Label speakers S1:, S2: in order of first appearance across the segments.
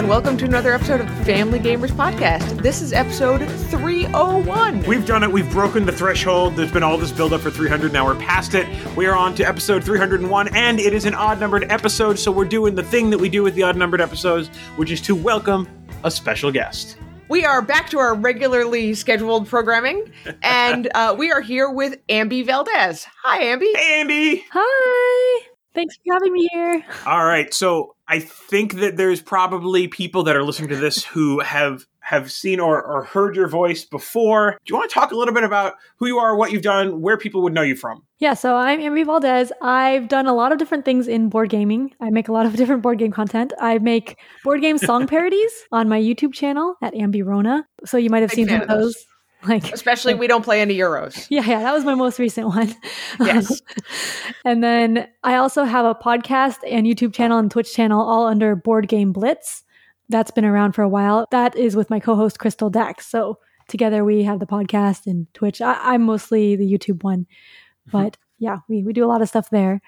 S1: and welcome to another episode of the Family Gamers Podcast. This is episode 301.
S2: We've done it. We've broken the threshold. There's been all this build up for 300. Now we're past it. We are on to episode 301, and it is an odd numbered episode. So we're doing the thing that we do with the odd numbered episodes, which is to welcome a special guest.
S1: We are back to our regularly scheduled programming, and uh, we are here with Ambie Valdés. Hi, Ambie.
S2: Hey, Ambie.
S3: Hi. Thanks for having me here.
S2: All right. So I think that there's probably people that are listening to this who have have seen or, or heard your voice before. Do you want to talk a little bit about who you are, what you've done, where people would know you from?
S3: Yeah, so I'm Ambie Valdés. I've done a lot of different things in board gaming. I make a lot of different board game content. I make board game song parodies on my YouTube channel at Ambi Rona. So you might have
S1: Big
S3: seen some of
S1: of those.
S3: Like
S1: Especially, we don't play any Euros.
S3: Yeah, yeah, that was my most recent one.
S1: Yes.
S3: and then I also have a podcast and YouTube channel and Twitch channel all under Board Game Blitz. That's been around for a while. That is with my co-host Crystal Dax. So together we have the podcast and Twitch. I, I'm mostly the YouTube one, mm-hmm. but yeah, we, we do a lot of stuff there.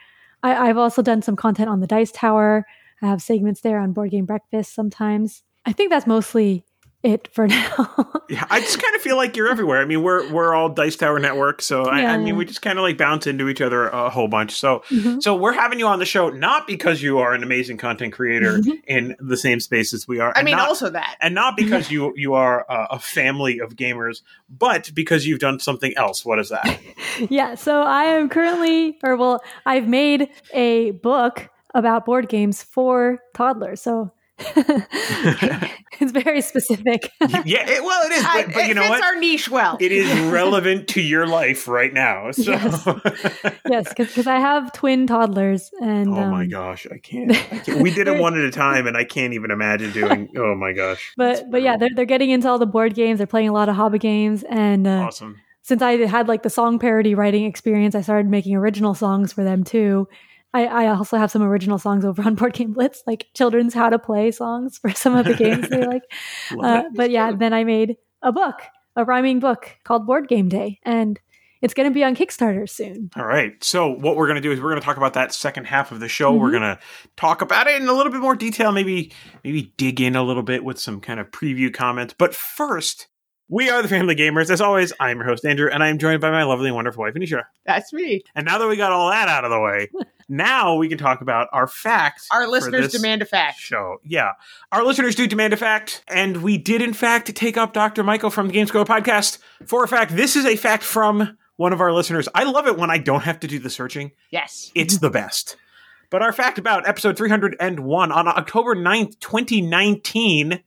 S3: I, I've also done some content on the Dice Tower. I have segments there on Board Game Breakfast sometimes. I think that's mostly it for now.
S2: Yeah, I just kind of feel like you're everywhere. I mean, we're we're all Dice Tower Network, so I, I mean, we just kind of like bounce into each other a whole bunch. So,
S3: Mhm.
S2: so we're having you on the show not because you are an amazing content creator
S3: Mhm.
S2: in the same space as we are.
S1: I
S2: and
S1: mean,
S2: not,
S1: also that.
S2: and not because you you are a, a family of gamers, but because you've done something else. What is that?
S3: yeah, so I am currently, or well, I've made a book about board games for toddlers. So it's very specific.
S2: yeah, it, well, it is,
S1: I-
S2: but, but
S1: it
S2: you know
S1: fits
S2: what?
S1: our niche well.
S2: it is relevant to your life right now. So,
S3: Yes. yes, because I have twin toddlers, and
S2: oh my
S3: um,
S2: gosh, I can't, I can't. We did it one at a time, and I can't even imagine doing. Oh my gosh,
S3: But but yeah, they're they're getting into all the board games. They're playing a lot of hobby games, and uh,
S2: awesome.
S3: since I had like the song parody writing experience, I started making original songs for them too. I, I also have some original songs over on Board Game Blitz, like children's how to play songs for some of the games they like. Uh, but yeah, then I made a book, a rhyming book called Board Game Day, and it's going to be on Kickstarter soon.
S2: All right. So what we're going to do is we're going to talk about that second half of the show. We're
S3: Mhm.
S2: going to talk about it in a little bit more detail. Maybe maybe dig in a little bit with some kind of preview comments. But first, we are the Family Gamers. As always, I'm your host Andrew, and I'm joined by my lovely and wonderful wife Anitra.
S1: That's me.
S2: And now that we got all that out of the way, now we can talk about our facts.
S1: Our listeners demand a fact.
S2: Show, yeah, our listeners do demand a fact, and we did in fact take up Dr. Michael from the Gamesco podcast for a fact. This is a fact from one of our listeners. I love it when I don't have to do the searching.
S1: Yes.
S2: It's the best. But our fact about episode 301 on October 9th, 2019.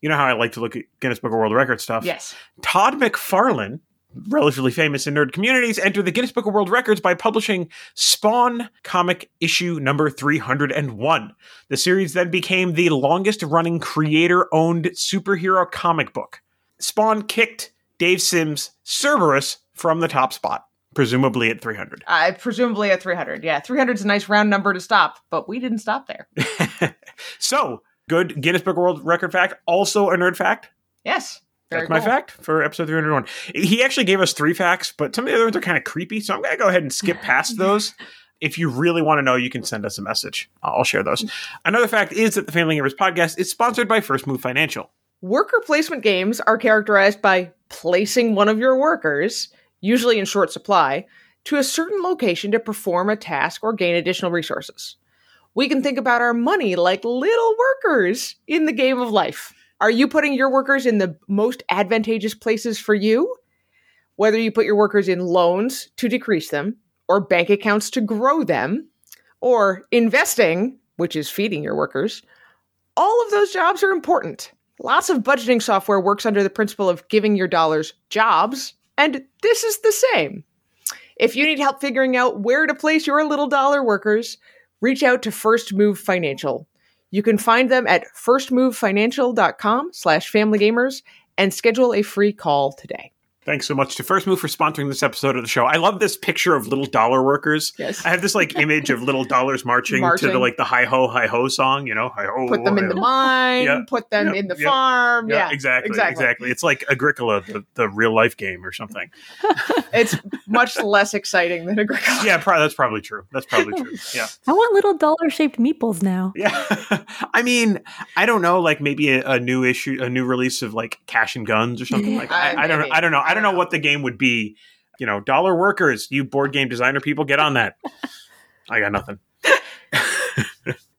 S2: You know how I like to look at Guinness Book of World Records stuff.
S1: Yes.
S2: Todd McFarlane, relatively famous in nerd communities, entered the Guinness Book of World Records by publishing Spawn comic issue number 301. The series then became the longest running creator owned superhero comic book. Spawn kicked Dave Sims' Cerebus from the top spot, presumably at 300.
S1: Uh, presumably at 300. Yeah, 300 is a nice round number to stop, but we didn't stop there.
S2: so, good Guinness Book World Record fact, also a nerd fact.
S1: Yes. Very
S2: That's my fact for episode 301. He actually gave us three facts, but some of the other ones are kind of creepy, so I'm going to go ahead and skip past those. If you really want to know, you can send us a message. I'll share those. Another fact is that the Family Gamers podcast is sponsored by First Move Financial.
S1: Worker placement games are characterized by placing one of your workers, usually in short supply, to a certain location to perform a task or gain additional resources. We can think about our money like little workers in the game of life. Are you putting your workers in the most advantageous places for you? Whether you put your workers in loans to decrease them, or bank accounts to grow them, or investing, which is feeding your workers, all of those jobs are important. Lots of budgeting software works under the principle of giving your dollars jobs, and this is the same. If you need help figuring out where to place your little dollar workers, reach out to First Move Financial. You can find them at firstmovefinancial.com slash familygamers and schedule a free call today.
S2: Thanks so much to First Move for sponsoring this episode of the show. I love this picture of little dollar workers.
S1: Yes.
S2: I have this like image of little dollars marching,
S1: Marching.
S2: to the like the hi ho hi ho song, you know, hi ho.
S1: Put them in the mine,
S2: Yeah.
S1: put them
S2: Yeah.
S1: in the
S2: Yeah.
S1: farm.
S2: Yeah,
S1: Yeah,
S2: exactly,
S1: exactly.
S2: exactly, It's like Agricola, the, the real life game or something.
S1: It's much less exciting than Agricola.
S2: Yeah, pro- that's probably true. That's probably true. Yeah,
S3: I want little dollar shaped meeples now.
S2: yeah. I mean, I don't know, like maybe a, a new issue, a new release of like Cash and Guns or something like. I,
S1: Uh,
S2: I don't,
S1: maybe.
S2: I don't know. I
S1: I
S2: don't
S1: don't
S2: know
S1: know.
S2: what the game would be. You know, dollar workers, you board game designer people, get on that. I got nothing.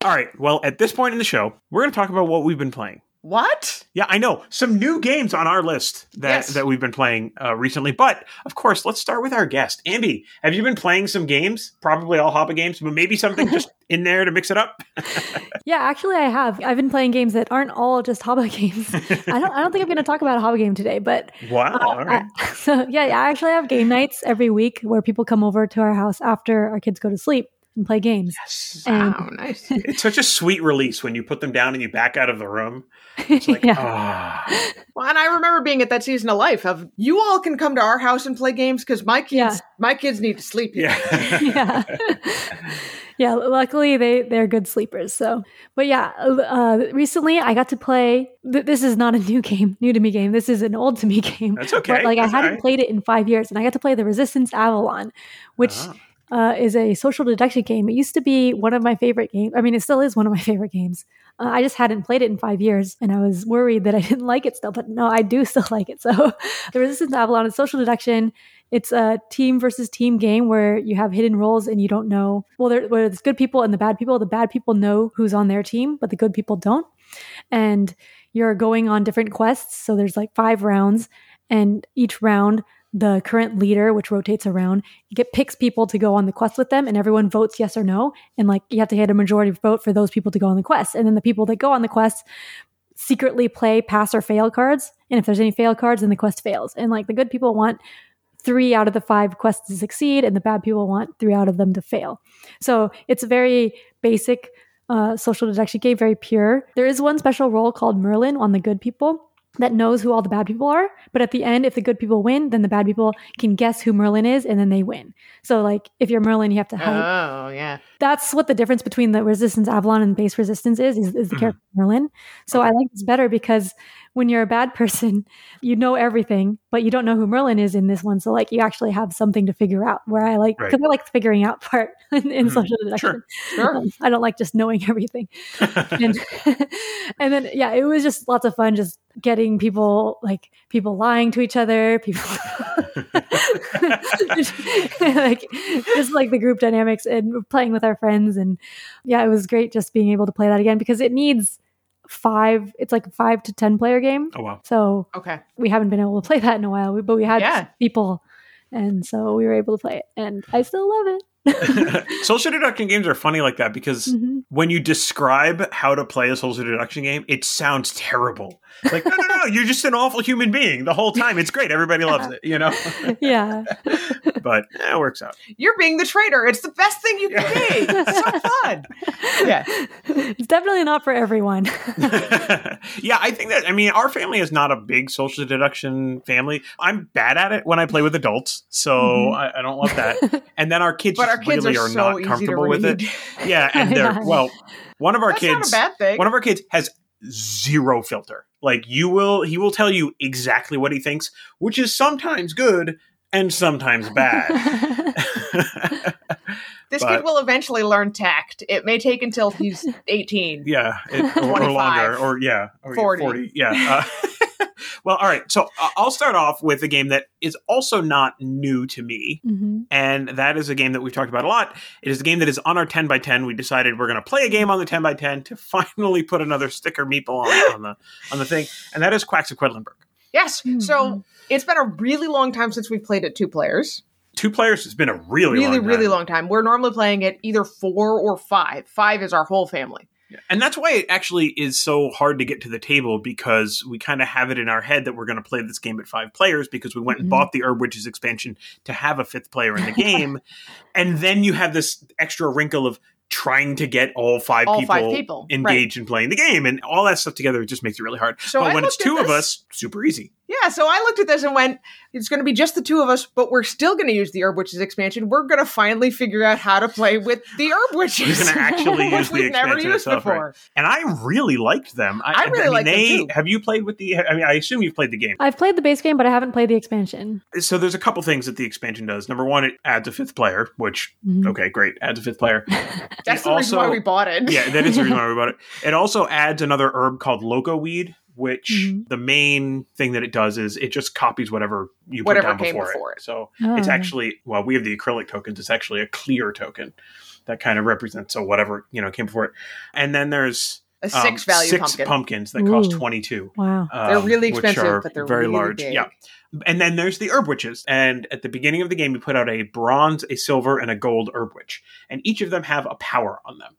S2: All right. Well, at this point in the show, we're going to talk about what we've been playing.
S1: What?
S2: Yeah, I know some new games on our list that
S1: Yes.
S2: that we've been playing uh, recently. But of course, let's start with our guest, Ambie. Have you been playing some games? Probably all Hobby games, but maybe something just in there to mix it up.
S3: Yeah, actually, I have. I've been playing games that aren't all just hobby games. I don't. I don't think I'm going to talk about a hobby game today, but
S2: Wow.
S3: uh,
S2: all right.
S3: I- so yeah, I actually have game nights every week where people come over to our house after our kids go to sleep and play games. And
S1: Wow, nice.
S2: It's such a sweet release when you put them down and you back out of the room. It's like,
S3: yeah.
S2: ah.
S1: Well, and I remember being at that season of life of you all can come to our house and play games because my kids,
S3: Yeah.
S1: my kids need to sleep.
S2: yeah.
S3: yeah. yeah, luckily they they're good sleepers. So, but yeah, uh, recently I got to play. Th- this is not a new game, new to me game. This is an old to me game.
S2: That's okay.
S3: But like I hadn't
S2: all right.
S3: played it in five years, and I got to play the Resistance Avalon, which
S2: Ah.
S3: Uh, is a social deduction game. It used to be one of my favorite games. I mean, it still is one of my favorite games. Uh, I just hadn't played it in five years, and I was worried that I didn't like it still. But no, I do still like it. So, the Resistance Avalon is social deduction. It's a team versus team game where you have hidden roles and you don't know. Well, there, where there's good people and the bad people. The bad people know who's on their team, but the good people don't. And you're going on different quests. So there's like five rounds, and each round the current leader, which rotates around, get picks people to go on the quest with them, and everyone votes yes or no. And like you have to get a majority vote for those people to go on the quest. And then the people that go on the quest secretly play pass or fail cards. And if there's any fail cards, then the quest fails. And like the good people want three out of the five quests to succeed, and the bad people want three out of them to fail. So it's a very basic uh, social deduction game, very pure. There is one special role called Merlin on the good people that knows who all the bad people are. But at the end, if the good people win, then the bad people can guess who Merlin is, and then they win. So like if you're Merlin, you have to hide
S1: Oh, yeah.
S3: that's what the difference between the resistance Avalon and base resistance is, is, is the
S2: Mhm.
S3: character Merlin. So I like this better because when you're a bad person, you know everything, but you don't know who Merlin is in this one. So like you actually have something to figure out where I like,
S2: Right.
S3: because I like the figuring out part in, in
S2: Mhm.
S3: social deduction.
S1: Sure.
S3: Um, I don't like just knowing everything. And, and then, yeah, it was just lots of fun just getting people, like people lying to each other, people like just like the group dynamics and playing with our friends and yeah it was great just being able to play that again because it needs five it's like a five to ten player game
S2: oh wow.
S3: so
S1: Okay.
S3: we haven't been able to play that in a while but we had
S1: Yeah.
S3: people and so we were able to play it and i still love it
S2: social deduction games are funny like that because
S3: Mhm.
S2: when you describe how to play a social deduction game, it sounds terrible. Like, no, no, no, you're just an awful human being the whole time. It's great. Everybody loves it, you know?
S3: yeah
S2: but eh, it works out.
S1: You're being the traitor. It's the best thing you can be. It's so fun. Yeah.
S3: it's definitely not for everyone
S2: yeah, I think that, I mean, our family is not a big social deduction family. I'm bad at it when I play with adults, so
S3: Mhm.
S2: I, I don't love that. And then our kids
S1: But our kids
S2: really
S1: are
S2: are,
S1: so
S2: not comfortable with it. Yeah, and they're,
S3: Yeah.
S2: well, one of our
S1: That's
S2: kids.
S1: not a bad thing.
S2: one of our kids has zero filter. Like you will, he will tell you exactly what he thinks, which is sometimes good and sometimes bad.
S1: this
S2: but-
S1: kid will eventually learn tact. It may take until he's 18.
S2: yeah, it, or, or longer, or yeah, or
S1: 40.
S2: 40. Yeah. Uh, well, all right. So uh, I'll start off with a game that is also not new to me.
S3: Mhm.
S2: And that is a game that we've talked about a lot. It is a game that is on our 10 by 10. We decided we're going to play a game on the 10 by 10 to finally put another sticker meeple on, on the on the thing, and that is Quacks of Quedlinburg.
S1: Yes.
S3: Mhm.
S1: So it's been a really long time since we've played it two players.
S2: Two players has been a really,
S1: Really,
S2: long
S1: really long time. We're normally playing it either four or five. Five is our whole family.
S2: And that's why it actually is so hard to get to the table because we kind of have it in our head that we're going to play this game at five players because we went and
S3: Mhm.
S2: bought the Herb Witches expansion to have a fifth player in the game. and then you have this extra wrinkle of trying to get all five
S1: All
S2: people,
S1: five people, right.
S2: engaged in playing the game, and all that stuff together just makes it really hard.
S1: So
S2: but
S1: I
S2: when it's two of us, super easy.
S1: Yeah, so I looked at this and went, it's going to be just the two of us, but we're still going to use the Herb Witches expansion. We're going to finally figure out how to play with the Herb Witches.
S2: You're going to actually use the
S1: we've never
S2: expansion
S1: used
S2: itself, right? And I really liked them.
S1: I really
S2: mean,
S1: liked them too.
S2: Have you played with the? I mean, I assume you've played the game.
S3: I've played the base game, but I haven't played the expansion.
S2: So there's a couple things that the expansion does. Number one, it adds a fifth player, which
S3: Mhm.
S2: okay, great, adds a fifth player.
S1: That's
S2: It
S1: the reason why we bought it.
S2: yeah, that is the reason why we bought it. It also adds another herb called loco weed, which
S3: Mhm.
S2: the main thing that it does is it just copies whatever you
S1: Whatever
S2: put down before,
S1: before
S2: it.
S1: it.
S2: So
S3: Oh.
S2: it's actually well, we have the acrylic tokens. It's actually a clear token that kind of represents so whatever you know came before it. And then there's
S1: a
S2: um,
S1: six value
S2: six
S1: pumpkin.
S2: pumpkins that cost twenty two.
S3: wow.
S1: They're
S2: um,
S1: really
S2: which
S1: expensive, but they're
S2: very
S1: really
S2: large.
S1: big.
S2: Yeah. And then there's the herb witches. And at the beginning of the game, you put out a bronze, a silver, and a gold herb witch. And each of them have a power on them.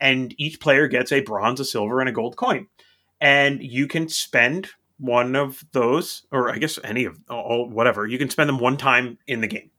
S2: And each player gets a bronze, a silver, and a gold coin. And you can spend one of those, or I guess any of all, whatever, you can spend them one time in the game.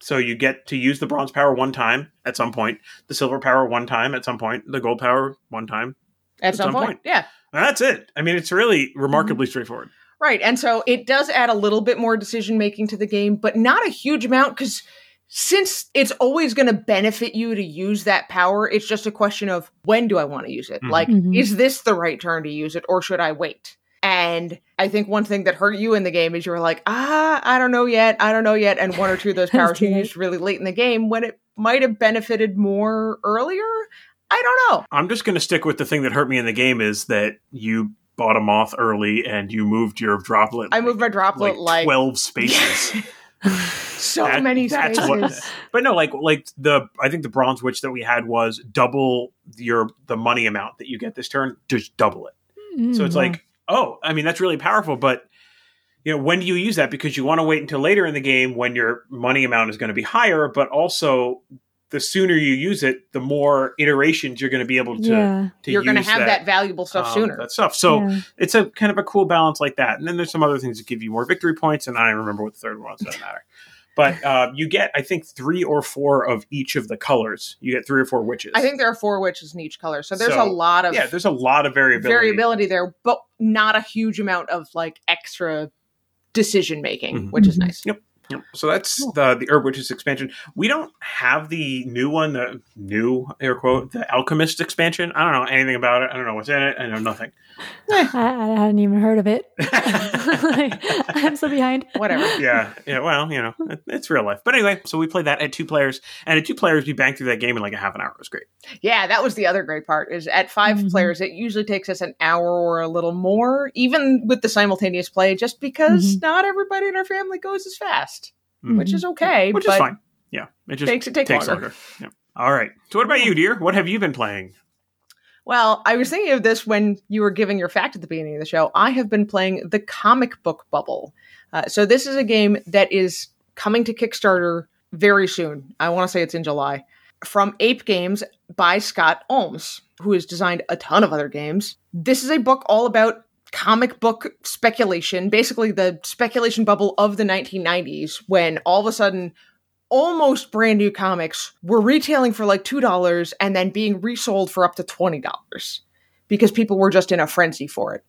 S2: So you get to use the bronze power one time at some point, the silver power one time at some point, the gold power one time.
S1: At some,
S2: some
S1: point.
S2: point.
S1: Yeah.
S2: And that's it. I mean, it's really remarkably
S1: Mm-hmm.
S2: straightforward.
S1: Right. And so it does add a little bit more decision making to the game, but not a huge amount because since it's always going to benefit you to use that power, it's just a question of when do I want to use it?
S2: Mhm.
S1: Like,
S3: Mhm.
S1: is this the right turn to use it or should I wait? And I think one thing that hurt you in the game is you were like, ah, I don't know yet. I don't know yet. And one or two of those powers you used really late in the game when it might have benefited more earlier. I don't know.
S2: I'm just going to stick with the thing that hurt me in the game is that you bought a moth early and you moved your droplet.
S1: I moved my droplet like,
S2: twelve spaces.
S1: so
S2: That-
S1: many spaces.
S2: what- but no, like like the I think the bronze witch that we had was double your the money amount that you get this turn, just double it. So
S3: Mm,
S2: it's like, oh, I mean that's really powerful, but you know, when do you use that? Because you want to wait until later in the game when your money amount is going to be higher, but also the sooner you use it, the more iterations you're going to be able to
S3: yeah.
S2: to
S1: You're going to have that, valuable stuff
S2: um,
S1: sooner.
S2: That stuff. So
S3: yeah.
S2: it's a kind of a cool balance like that. And then there's some other things that give you more victory points, and I don't remember what the third one was. Doesn't matter. But uh, you get, I think, three or four of each of the colors. You get three or four witches.
S1: I think there are four witches in each color, so there's
S2: So,
S1: a lot of
S2: yeah, there's a lot of variability.
S1: variability there, but not a huge amount of like extra decision making,
S2: Mhm.
S1: which is
S3: Mhm.
S1: nice.
S2: Yep. Yep. So that's the the Herb Witches expansion. We don't have the new one, the new air quote, the Alchemist expansion. I don't know anything about it. I don't know what's in it. I know nothing.
S3: I, I hadn't even heard of it. Like, I'm so behind.
S1: Whatever.
S2: yeah, yeah. Well, you know, it, it's real life. But anyway, so we played that at two players, and at two players, we banged through that game in like a half an hour. It was great.
S1: Yeah, that was the other great part. Is at 5
S3: Mhm.
S1: players, it usually takes us an hour or a little more, even with the simultaneous play, just because
S3: Mhm.
S1: not everybody in our family goes as fast,
S2: Mhm.
S1: which is okay.
S2: which
S1: but
S2: is fine. Yeah, it just
S1: Takes it take
S2: takes
S1: longer.
S2: longer. Yeah. All right. So, what about you, dear? What have you been playing?
S1: Well, I was thinking of this when you were giving your fact at the beginning of the show. I have been playing the comic book bubble. Uh, so this is a game that is coming to Kickstarter very soon. I want to say it's in July. From Ape Games by Scott Almes, who has designed a ton of other games. This is a book all about comic book speculation, basically the speculation bubble of the 1990s when all of a sudden almost brand new comics were retailing for like $2 and then being resold for up to $20 because people were just in a frenzy for it.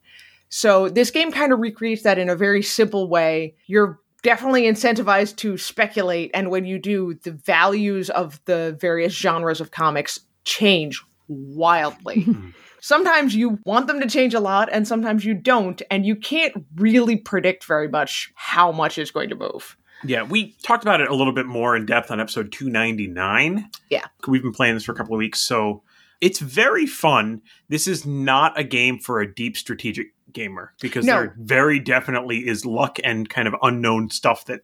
S1: So this game kind of recreates that in a very simple way. You're definitely incentivized to speculate and when you do the values of the various genres of comics change wildly. sometimes you want them to change a lot and sometimes you don't and you can't really predict very much how much is going to move.
S2: Yeah, we talked about it a little bit more in depth on episode 299.
S1: Yeah.
S2: We've been playing this for a couple of weeks, so it's very fun. This is not a game for a deep strategic gamer because
S1: No.
S2: there very definitely is luck and kind of unknown stuff that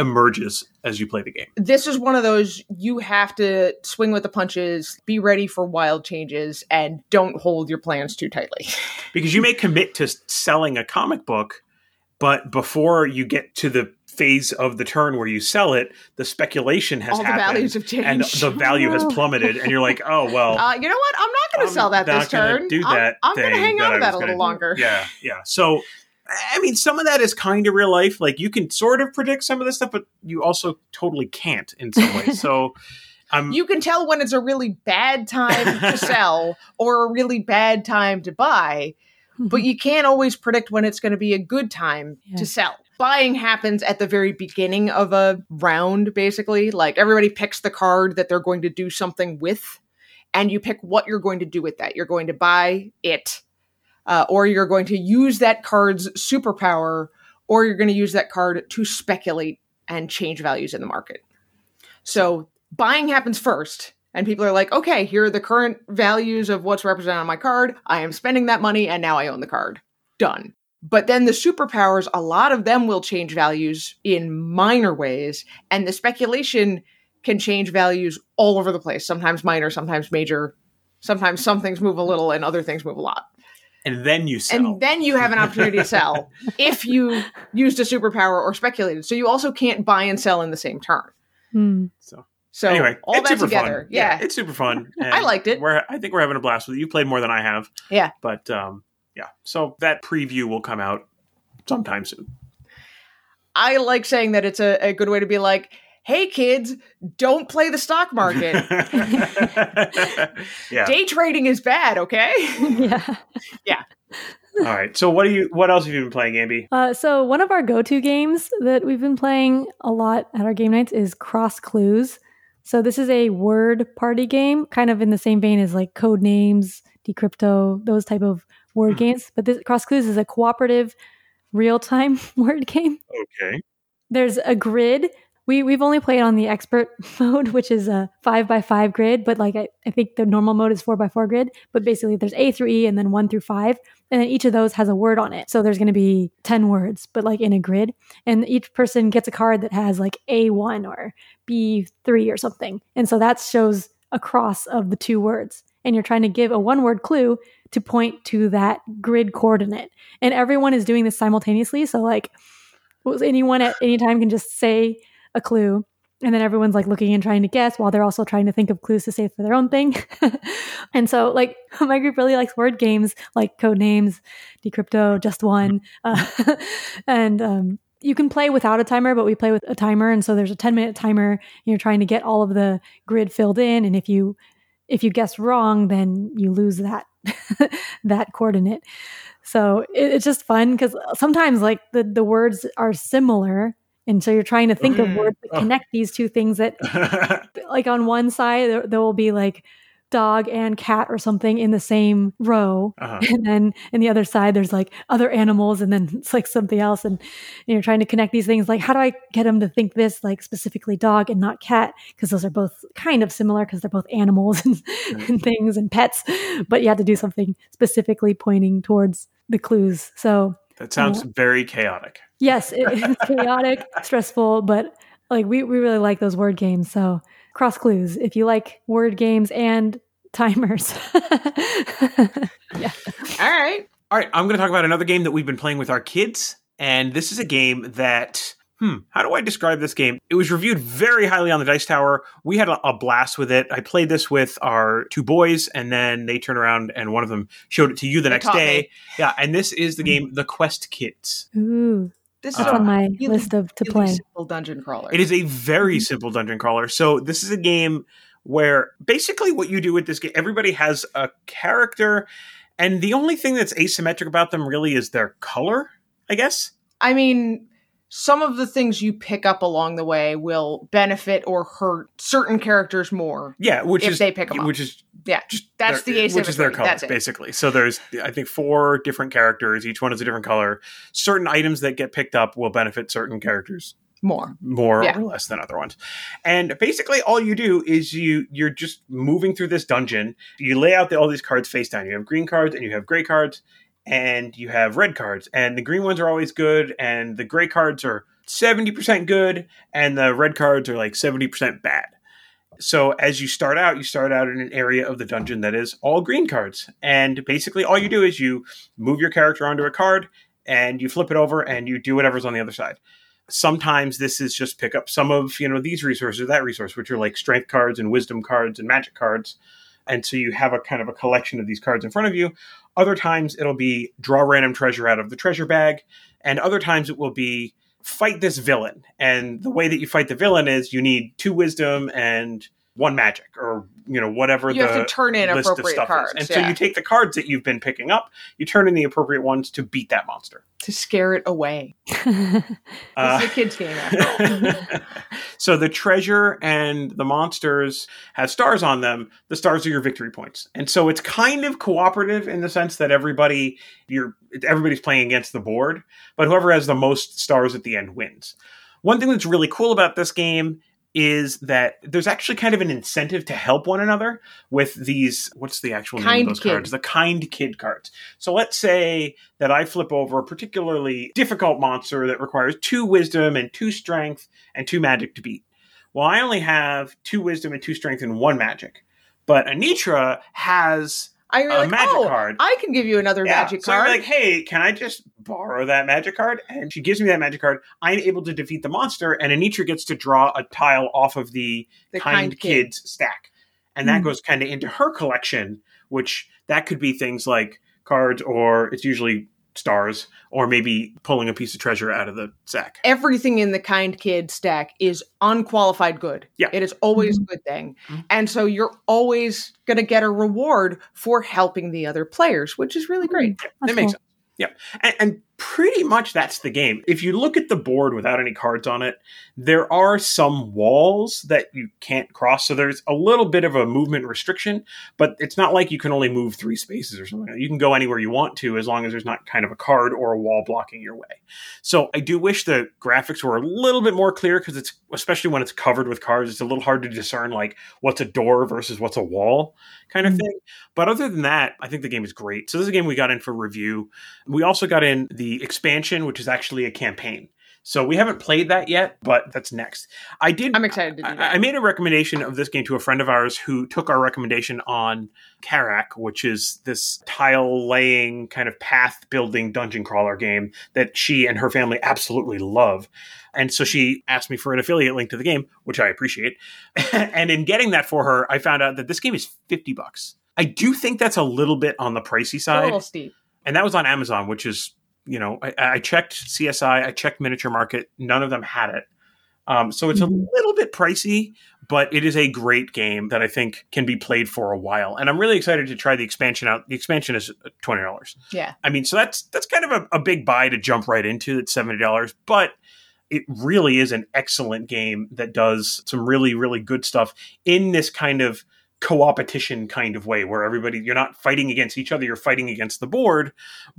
S2: emerges as you play the game.
S1: this is one of those you have to swing with the punches, be ready for wild changes, and don't hold your plans too tightly.
S2: Because you may commit to selling a comic book, but before you get to the phase of the turn where you sell it, the speculation has
S1: All the
S2: happened.
S1: values have changed.
S2: and the value has plummeted, and you're like, "Oh well,
S1: uh, you know what? I'm not going to
S2: I'm
S1: sell that
S2: not
S1: this turn.
S2: Do
S1: I'm-
S2: that.
S1: I'm, going to hang on to that a little longer.
S2: Yeah, yeah. So, I mean, some of that is kind of real life. Like you can sort of predict some of this stuff, but you also totally can't in some ways. so, I'm um,
S1: You can tell when it's a really bad time to sell or a really bad time to buy, but you can't always predict when it's going to be a good time
S3: Yeah.
S1: to sell. Buying happens at the very beginning of a round, basically. Like everybody picks the card that they're going to do something with, and you pick what you're going to do with that. You're going to buy it, uh, or you're going to use that card's superpower, or you're going to use that card to speculate and change values in the market. So buying happens first, and people are like, okay, here are the current values of what's represented on my card. I am spending that money, and now I own the card. Done. But then the superpowers, a lot of them will change values in minor ways, and the speculation can change values all over the place. Sometimes minor, sometimes major. Sometimes some things move a little and other things move a lot.
S2: And then you sell.
S1: And then you have an opportunity to sell if you used a superpower or speculated. So you also can't buy and sell in the same turn.
S3: Hmm.
S2: so
S1: So
S2: anyway,
S1: all
S2: it's
S1: that
S2: super
S1: together,
S2: fun.
S1: yeah.
S2: it's super fun.
S1: I liked it.
S2: We're I think we're having a blast with it. You played more than I have.
S1: Yeah.
S2: but um, yeah. So that preview will come out sometime soon.
S1: I like saying that it's a, a good way to be like, hey kids, don't play the stock market.
S2: yeah.
S1: Day trading is bad, okay?
S3: yeah. Yeah.
S2: All right. So what do you? What else have you been playing, Ambie?
S3: Uh, so one of our go-to games that we've been playing a lot at our game nights is Cross Clues. So this is a word party game, kind of in the same vein as like Codenames, Decrypto, those type of word
S2: Mhm.
S3: games. But this Cross Clues is a cooperative, real-time word game.
S2: Okay.
S3: There's a grid. We we've only played on the expert mode, which is a five by five grid, but like I, I think the normal mode is four by four grid. But basically there's A through E and then one through five. And then each of those has a word on it. So there's gonna be ten words, but like in a grid. And each person gets a card that has like A one or B three or something. And so that shows a cross of the two words. And you're trying to give a one word clue to point to that grid coordinate. And everyone is doing this simultaneously. So like anyone at any time can just say a clue. And then everyone's like looking and trying to guess while they're also trying to think of clues to say for their own thing. And so like my group really likes word games like code names decrypto just one. Uh, and um, you can play without a timer but we play with a timer. And so there's a 10 minute timer. You're trying to get all of the grid filled in. And if you if you guess wrong then you lose that that coordinate. So it, it's just fun because sometimes like the, the words are similar. And so you're trying to think
S1: Mm.
S3: of words that
S2: Oh.
S3: connect these two things that like on one side there, there will be like dog and cat or something in the same row.
S2: Uh-huh.
S3: And then in the other side, there's like other animals and then it's like something else. And you're trying to connect these things. Like, how do I get them to think this like specifically dog and not cat? Because those are both kind of similar because they're both animals and, and things and pets. But you have to do something specifically pointing towards the clues. So
S2: That sounds mm-hmm. very chaotic.
S3: yes, it's chaotic, stressful, but like we, we really like those word games. So cross clues if you like word games and timers. yeah.
S1: All right.
S2: All right, I'm going to talk about another game that we've been playing with our kids, and this is a game that. Hmm, how do I describe this game? It was reviewed very highly on the Dice Tower. We had a, a blast with it. I played this with our two boys, and then they turned around and one of them showed it to you the
S1: They
S2: next day.
S1: me.
S2: Yeah, and this is the game The Quest Kids.
S3: Ooh,
S1: This
S2: Uh,
S1: is
S3: that's on my
S1: really,
S3: list of to
S1: really
S3: play.
S1: simple dungeon crawler.
S2: It is a very simple dungeon crawler. So this is a game where basically what you do with this game, everybody has a character, and the only thing that's asymmetric about them really is their color, I guess.
S1: I mean, some of the things you pick up along the way will benefit or hurt certain characters more.
S2: Yeah, which
S1: If
S2: is
S1: they pick 'em up.
S2: which is
S1: Yeah,
S2: just
S1: that's
S2: their-
S1: the asymmetry.
S2: which is their color basically. So there's I think four different characters. Each one is a different color. Certain items that get picked up will benefit certain characters
S1: More.
S2: more
S1: Yeah.
S2: or less than other ones. And basically all you do is you you're just moving through this dungeon. You lay out the, all these cards face down. You have green cards and you have gray cards and you have red cards. And the green ones are always good and the gray cards are 70% good and the red cards are like 70% bad. So as you start out, you start out in an area of the dungeon that is all green cards. And basically all you do is you move your character onto a card and you flip it over and you do whatever's on the other side sometimes this is just pick up some of you know these resources or that resource which are like strength cards and wisdom cards and magic cards and so you have a kind of a collection of these cards in front of you other times it'll be draw random treasure out of the treasure bag and other times it will be fight this villain. And the way that you fight the villain is you need two wisdom and one magic or you know whatever
S1: You
S2: the
S1: have to turn in
S2: list of
S1: appropriate
S2: stuff
S1: cards.
S2: is. And so you take the cards that you've been picking up, you turn in the appropriate ones to beat that monster.
S1: to scare it away.
S2: Uh,
S1: This is a kid's game.
S2: So the treasure and the monsters have stars on them. The stars are your victory points, and so it's kind of cooperative in the sense that everybody you're everybody's playing against the board, but whoever has the most stars at the end wins. One thing that's really cool about this game is that there's actually kind of an incentive to help one another with these what's the actual name
S1: Kind
S2: of those
S1: kid.
S2: cards the kind kid cards. So let's say that i flip over a particularly difficult monster that requires two wisdom and two strength and two magic to beat. Well i only have two wisdom and two strength and one magic but anitra has
S1: I you're
S2: A
S1: like,
S2: magic
S1: oh,
S2: card.
S1: I can give you another
S2: yeah,
S1: magic
S2: so I'm like, hey, can I just borrow that magic card? And she gives me that magic card. I'm able to defeat the monster, and Anitra gets to draw a tile off of the,
S1: the
S2: kind, kids stack, and that
S3: Hmm.
S2: goes kind of into her collection, which that could be things like cards, or it's usually stars, or maybe pulling a piece of treasure out of the sack.
S1: Everything in the kind kid stack is unqualified good.
S2: Yeah.
S1: It is always
S3: Mhm.
S1: a good thing.
S2: Mhm.
S1: And so you're always going to get a reward for helping the other players, which is really great.
S3: That's
S2: that makes
S3: cool.
S2: sense. Yeah. And, and pretty much that's the game. If you look at the board without any cards on it, there are some walls that you can't cross. So there's a little bit of a movement restriction, but it's not like you can only move three spaces or something. You can go anywhere you want to as long as there's not kind of a card or a wall blocking your way. So I do wish the graphics were a little bit more clear because it's, especially when it's covered with cards, it's a little hard to discern like what's a door versus what's a wall kind of
S3: Mm.
S2: thing. But other than that, I think the game is great. So this is a game we got in for review. We also got in the expansion, which is actually a campaign. So we haven't played that yet, but that's next. I did.
S1: I'm excited to do
S2: I,
S1: that.
S2: I made a recommendation of this game to a friend of ours who took our recommendation on Karak, which is this tile laying kind of path building dungeon crawler game that she and her family absolutely love. And so she asked me for an affiliate link to the game, which I appreciate. and in getting that for her, I found out that this game is 50 bucks. I do think that's a little bit on the pricey side.
S1: a little steep.
S2: and that was on Amazon, which is you know I, I checked CSI, I checked Miniature Market, none of them had it. Um, so it's a
S3: Mhm.
S2: little bit pricey, but it is a great game that I think can be played for a while. And I'm really excited to try the expansion out. The expansion is twenty dollars.
S1: Yeah.
S2: I mean, so that's that's kind of a, a big buy to jump right into. It's seventy dollars, but it really is an excellent game that does some really really good stuff in this kind of co-opetition kind of way where everybody you're not fighting against each other you're fighting against the board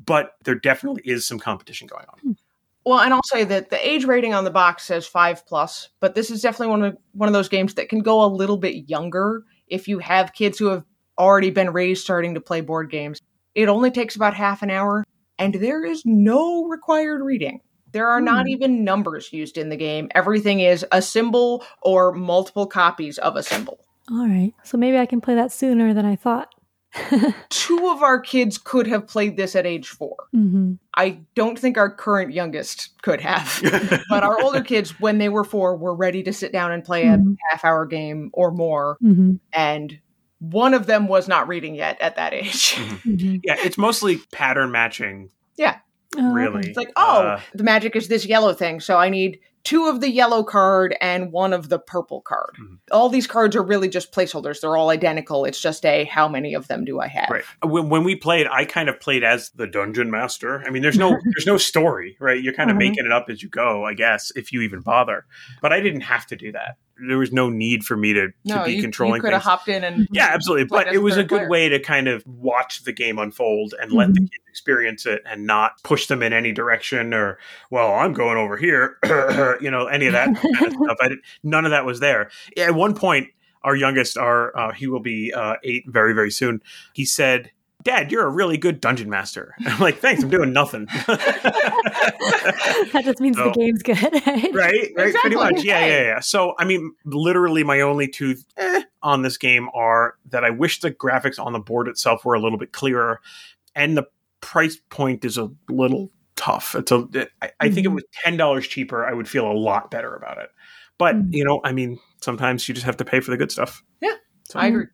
S2: but there definitely is some competition going on
S1: Well, and I'll say that the age rating on the box says five plus, but this is definitely one of one of those games that can go a little bit younger if you have kids who have already been raised starting to play board games. It only takes about half an hour, and there is no required reading. There are not
S3: Hmm.
S1: even numbers used in the game. Everything is a symbol or multiple copies of a symbol.
S3: All right. So maybe I can play that sooner than I thought.
S1: Two of our kids could have played this at age four.
S3: hmm
S1: I don't think our current youngest could have. but our older kids, when they were four, were ready to sit down and play a
S3: Mhm.
S1: half hour game or more.
S3: hmm
S1: And one of them was not reading yet at that age.
S3: hmm
S2: yeah it's mostly pattern matching
S3: Oh,
S2: really
S1: It's like, oh,
S2: Uh,
S1: the magic is this yellow thing. So I need two of the yellow card and one of the purple card.
S2: Mhm.
S1: All these cards are really just placeholders. They're all identical. It's just a how many of them do I have?
S2: right when, when we played i kind of played as the dungeon master i mean there's no there's no story right you're kind of
S3: Uh-huh.
S2: making it up as you go i guess if you even bother but i didn't have to do that there was no need for me to, to
S1: No,
S2: be
S1: you,
S2: controlling
S1: you could have hopped in and
S2: Yeah, absolutely. But it was a good
S1: player.
S2: way to kind of watch the game unfold and let the
S3: Mhm.
S2: kids experience it and not push them in any direction or, well, I'm going over here, you know, any of that kind of stuff. I did, none of that was there. At one point, our youngest, our uh, he will be uh, eight very very soon. He said. Dad, you're a really good dungeon master. I'm like, thanks. I'm doing nothing.
S3: that just means
S2: So-
S3: the game's good, right?
S2: right right pretty much yeah
S1: Right.
S2: yeah yeah so i mean literally my only two eh, on this game are that i wish the graphics on the board itself were a little bit clearer and the price point is a little tough it's a i, I think it
S3: Mhm.
S2: was ten dollars cheaper i would feel a lot better about it but
S3: Mhm.
S2: you know i mean sometimes you just have to pay for the good stuff
S1: Yeah,
S2: So-
S1: I agree.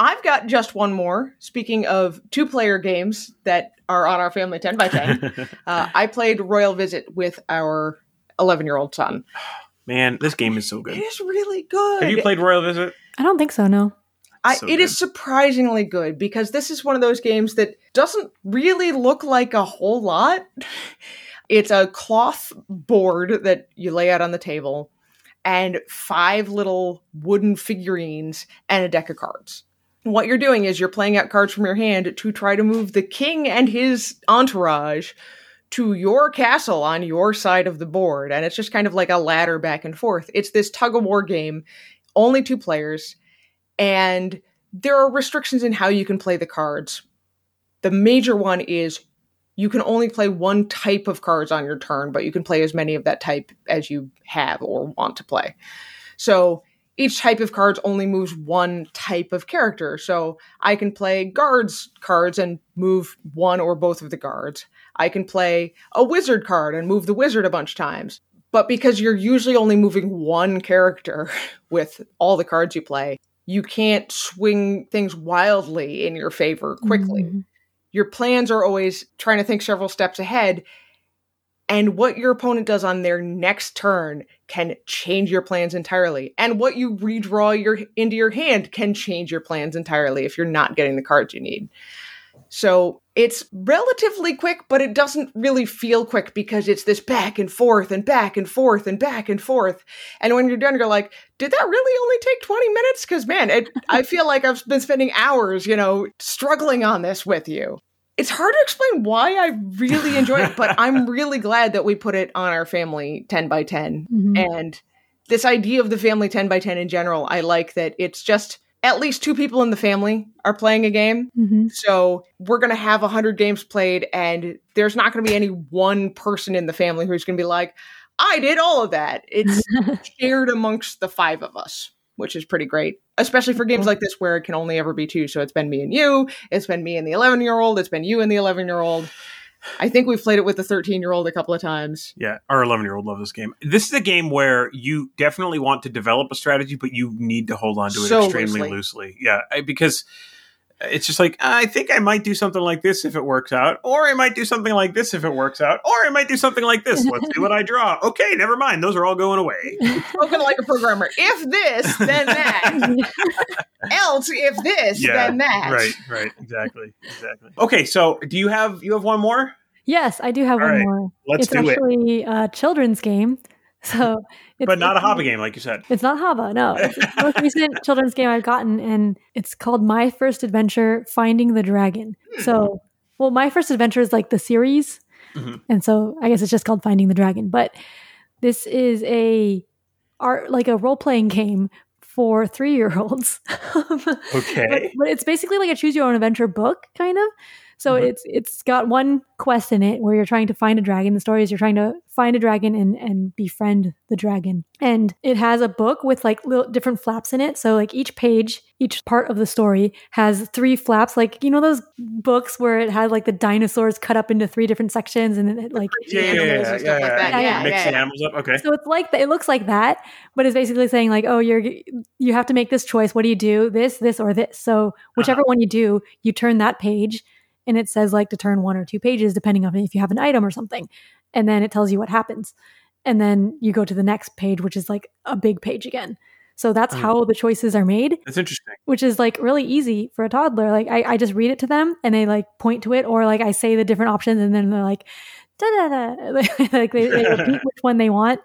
S1: I've got just one more. Speaking of two player games that are on our family 10 by 10, uh, I played Royal Visit with our 11 year old son.
S2: Man, this game is so good.
S1: It is really good.
S2: Have you played Royal Visit?
S3: I don't think so. No.
S1: I,
S2: So
S1: it is
S2: good.
S1: surprisingly good because this is one of those games that doesn't really look like a whole lot. It's a cloth board that you lay out on the table and five little wooden figurines and a deck of cards. What you're doing is you're playing out cards from your hand to try to move the king and his entourage to your castle on your side of the board. And it's just kind of like a ladder back and forth. It's this tug of war game, only two players and there are restrictions in how you can play the cards. The major one is you can only play one type of cards on your turn, but you can play as many of that type as you have or want to play. So each type of cards only moves one type of character. So I can play guards cards and move one or both of the guards. I can play a wizard card and move the wizard a bunch of times. But because you're usually only moving one character with all the cards you play, you can't swing things wildly in your favor quickly.
S3: Mhm.
S1: Your plans are always trying to think several steps ahead. And what your opponent does on their next turn can change your plans entirely. And what you redraw your into your hand can change your plans entirely if you're not getting the cards you need. So it's relatively quick, but it doesn't really feel quick because it's this back and forth and back and forth and back and forth. And when you're done, you're like, did that really only take 20 minutes? Because man, it, I feel like I've been spending hours, you know, struggling on this with you. It's hard to explain why I really enjoy it, but I'm really glad that we put it on our family 10 by 10.
S3: Mhm.
S1: And this idea of the family 10 by 10 in general, I like that it's just at least two people in the family are playing a game.
S3: Mhm.
S1: So we're going to have 100 games played, and there's not going to be any one person in the family who's going to be like, I did all of that. It's shared amongst the five of us, which is pretty great, especially for games like this where it can only ever be two. So it's been me and you, it's been me and the 11 year old, it's been you and the 11 year old. I think we've played it with the 13 year old a couple of times.
S2: Yeah, our 11 year old loves this game. This is a game where you definitely want to develop a strategy, but you need to hold on to it
S1: So
S2: extremely
S1: loosely.
S2: loosely. Yeah, because it's just like, I think I might do something like this if it works out, or I might do something like this if it works out, or I might do something like this. Let's see what I draw. Okay, never mind. Those are all going away.
S1: Spoken like a programmer. If this, then that. Else, if this,
S2: Yeah,
S1: then that.
S2: Right, right, exactly, exactly. Okay, so do you have you have one more?
S3: yes, I do have
S2: All
S3: one
S2: right,
S3: more.
S2: Let's
S3: it's
S2: do it.
S3: actually a children's game. So, it's,
S2: But not a hobby game, like you said.
S3: It's not Hava, no. It's the most recent children's game I've gotten, and it's called My First Adventure Finding the Dragon.
S2: Hmm.
S3: So, well, My First Adventure is like the series,
S2: Mhm.
S3: and so I guess it's just called Finding the Dragon. But this is a art like a role playing game for three year olds.
S2: Okay.
S3: but, but it's basically like a choose your own adventure book, kind of. So
S2: Mhm.
S3: it's it's got one quest in it where you're trying to find a dragon. The story is you're trying to find a dragon and and befriend the dragon. And it has a book with like little different flaps in it. So like each page, each part of the story has three flaps. Like you know those books where it had like the dinosaurs cut up into three different sections and then it like
S2: Yeah, yeah,
S1: Animals
S2: yeah, yeah,
S1: stuff like that.
S3: Yeah,
S1: Yeah,
S2: Mix
S1: yeah,
S2: the animals up. Okay.
S3: so it's like that. It looks like that, but it's basically saying like, oh, you're you have to make this choice. What do you do? This, this, or this. So whichever one you do, you turn that page, and it says like to turn one or two pages depending on if you have an item or something, and then it tells you what happens, and then you go to the next page, which is like a big page again. So that's how the choices are made,
S2: That's interesting.
S3: which is like really easy for a toddler. Like I, I just read it to them and they like point to it, or like I say the different options, and then they're like. Da, da, da. like they, they repeat which one they want.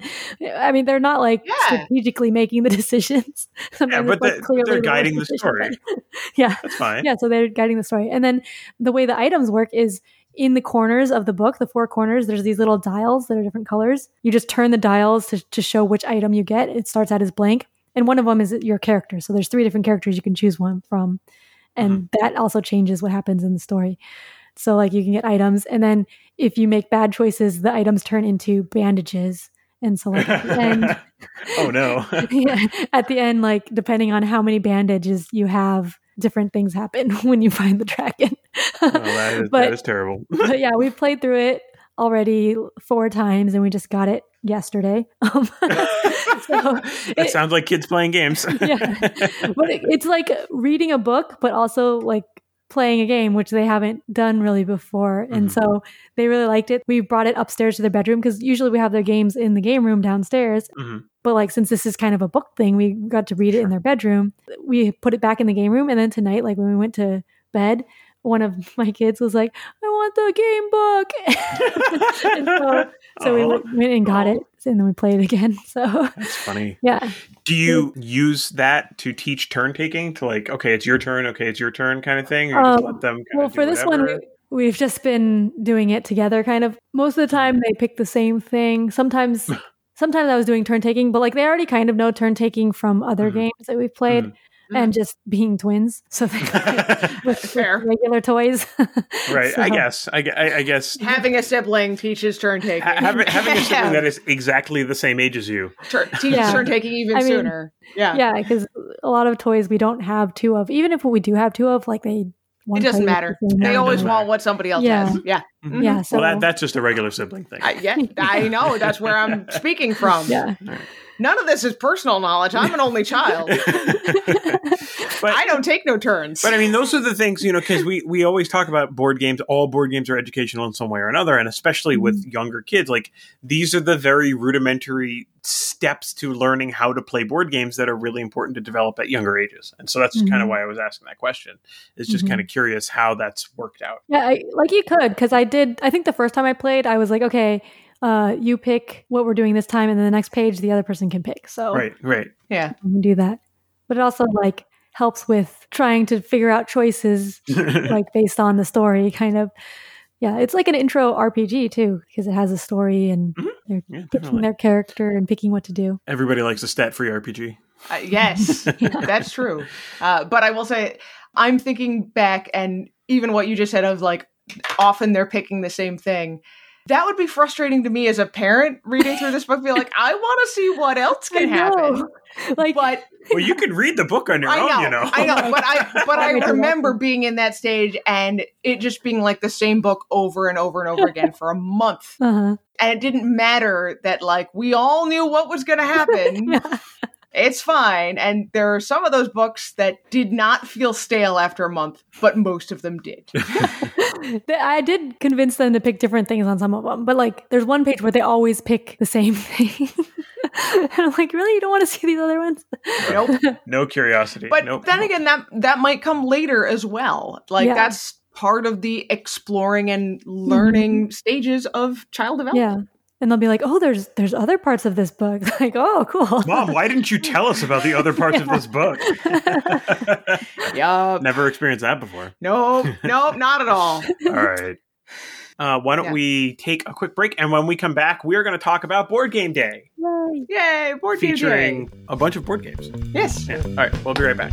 S3: I mean, they're not like
S1: Yeah.
S3: strategically making the decisions. Sometimes
S2: but
S3: it's, like,
S2: the- they're guiding the
S3: decision,
S2: story.
S3: yeah,
S2: That's fine.
S3: yeah. So they're guiding the story, and then the way the items work is in the corners of the book, the four corners. There's these little dials that are different colors. You just turn the dials to, to show which item you get. It starts out as blank, and one of them is your character. So there's three different characters you can choose one from, and mm-hmm. that also changes what happens in the story. So like you can get items, and then if you make bad choices, the items turn into bandages. And so like at the end,
S2: oh no.
S3: yeah, at the end, like depending on how many bandages you have, different things happen when you find the dragon.
S2: Oh, that, is,
S3: But-
S2: that is terrible.
S3: but yeah, we've played through it already four times, and we just got it yesterday. Um, so
S2: that
S3: it-
S2: sounds like kids playing games.
S3: Yeah. but it, it's like reading a book, but also like playing a game, which they haven't done really before. And
S2: Mhm.
S3: so they really liked it. We brought it upstairs to their bedroom because usually we have their games in the game room downstairs.
S2: Mhm.
S3: But like since this is kind of a book thing, we got to read it in their bedroom. We put it back in the game room, and then tonight, like when we went to bed, one of my kids was like, "I want the game book," and so, so we went and got
S2: Aw.
S3: it, and then we played it again. So
S2: That's funny.
S3: yeah,
S2: Do you use that to teach turn taking? To like, okay, it's your turn. Okay, it's your turn, kind of thing. Or you just
S3: Um,
S2: let them. Kind
S3: well for this one we, we've just been doing it together kind of most of the time they pick the same thing sometimes sometimes i was doing turn taking but like they already kind of know turn taking from other
S2: Mhm.
S3: games that we've played
S2: Mhm.
S3: and just being twins so they with, with
S1: Fair.
S3: regular toys
S2: right. I guess. I, I, I guess.
S1: Having a sibling teaches turn taking.
S2: ha- having, having a sibling that is exactly the same age as you.
S1: Tur- teaches
S3: Yeah.
S1: turn taking even
S3: I mean,
S1: sooner. Yeah.
S3: yeah because a lot of toys we don't have two of even if we do have two of like they
S1: It doesn't matter. They
S2: Yeah,
S1: always
S2: doesn't
S1: want
S2: matter.
S1: what somebody else
S3: Yeah.
S1: has. Yeah.
S2: Mhm.
S3: yeah so
S2: well, that, that's just a regular sibling thing.
S1: I, yeah, I know. That's where I'm speaking from.
S3: yeah
S1: None of this is personal knowledge. I'm an only child.
S2: but
S1: I don't take no turns.
S2: But I mean, those are the things, you know, because we, we always talk about board games. All board games are educational in some way or another. And especially with
S1: Mm-hmm.
S2: younger kids, like these are the very rudimentary steps to learning how to play board games that are really important to develop at younger ages. And so that's kind of
S1: Mm-hmm.
S2: Why I was asking that question. Is just
S3: Mhm.
S2: kind of curious how that's worked out.
S3: Yeah, I, like you could, because I did. I think the first time I played, I was like, okay, uh, you pick what we're doing this time, and then the next page, the other person can pick. So
S2: Right, right.
S1: yeah.
S3: we can do that. But it also like helps with trying to figure out choices like based on the story, kind of. Yeah, it's like an intro RPG too, because it has a story and
S2: Mhm.
S3: they're
S2: Yeah,
S3: picking
S2: definitely.
S3: their character and picking what to do.
S2: Everybody likes a stat free RPG.
S1: Uh, yes, that's true. Uh, but I will say, I'm thinking back, and even what you just said of like, often they're picking the same thing. That would be frustrating to me as a parent reading through this book. Be like, I want to see what else can
S3: I
S1: happen.
S3: Like,
S1: But
S2: Well, you can read the book on your
S1: I
S2: own,
S1: know,
S2: you know.
S1: I know, but I but I
S3: I
S1: remember being in that stage and it just being like the same book over and over and over again for a month,
S3: uh-huh.
S1: and it didn't matter that like we all knew what was going to happen. It's fine, and there are some of those books that did not feel stale after a month, but most of them did.
S3: I did convince them to pick different things on some of them, but like there's one page where they always pick the same thing. and I'm like, really? You don't want to see these other ones?
S1: nope.
S2: no curiosity.
S1: But
S2: nope.
S1: then again, that that might come later as well. Like
S3: Yeah.
S1: that's part of the exploring and learning mm-hmm. stages of child development.
S3: Yeah. And they'll be like, oh, there's there's other parts of this book. like, oh, cool.
S2: Mom, why didn't you tell us about the other parts of this book?
S1: Yup.
S2: Never experienced that before.
S1: Nope. Nope. Not at all.
S2: All right. Uh, why don't
S1: Yeah.
S2: we take a quick break? And when we come back, we are going to talk about Board Game Day,
S3: Yay.
S1: Yay! Board game day.
S2: featuring a bunch of board games.
S1: Yes.
S2: Yeah. All right. We'll be right back.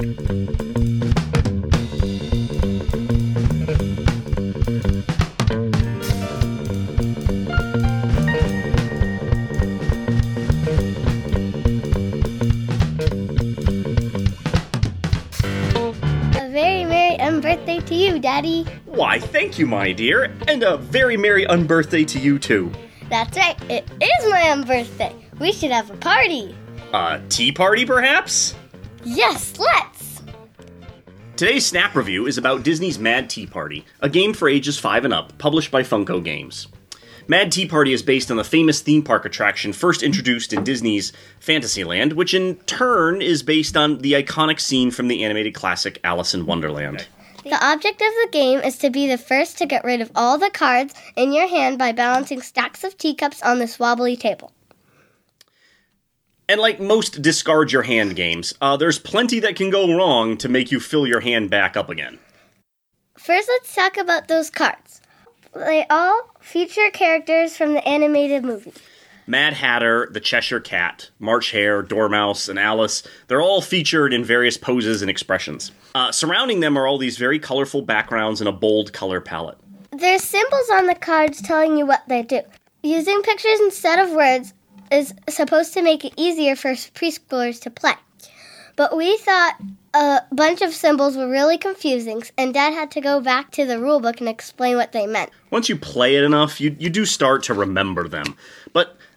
S4: Unbirthday to you, Daddy.
S5: Why, thank you, my dear, and a very merry unbirthday to you too.
S4: That's right, it is my unbirthday. We should have a party.
S5: A tea party, perhaps?
S4: Yes, let's.
S5: Today's Snap Review is about Disney's Mad Tea Party, a game for ages 5 and up, published by Funko Games. Mad Tea Party is based on the famous theme park attraction first introduced in Disney's Fantasyland, which in turn is based on the iconic scene from the animated classic Alice in Wonderland.
S4: The object of the game is to be the first to get rid of all the cards in your hand by balancing stacks of teacups on this wobbly table.
S5: And like most discard your hand games, uh, there's plenty that can go wrong to make you fill your hand back up again.
S4: First, let's talk about those cards. They all feature characters from the animated movie.
S5: Mad Hatter, the Cheshire Cat, March Hare, Dormouse, and Alice, they're all featured in various poses and expressions. Uh, surrounding them are all these very colorful backgrounds and a bold color palette.
S4: There's symbols on the cards telling you what they do. Using pictures instead of words is supposed to make it easier for preschoolers to play. But we thought a bunch of symbols were really confusing, and Dad had to go back to the rulebook and explain what they meant.
S5: Once you play it enough, you, you do start to remember them.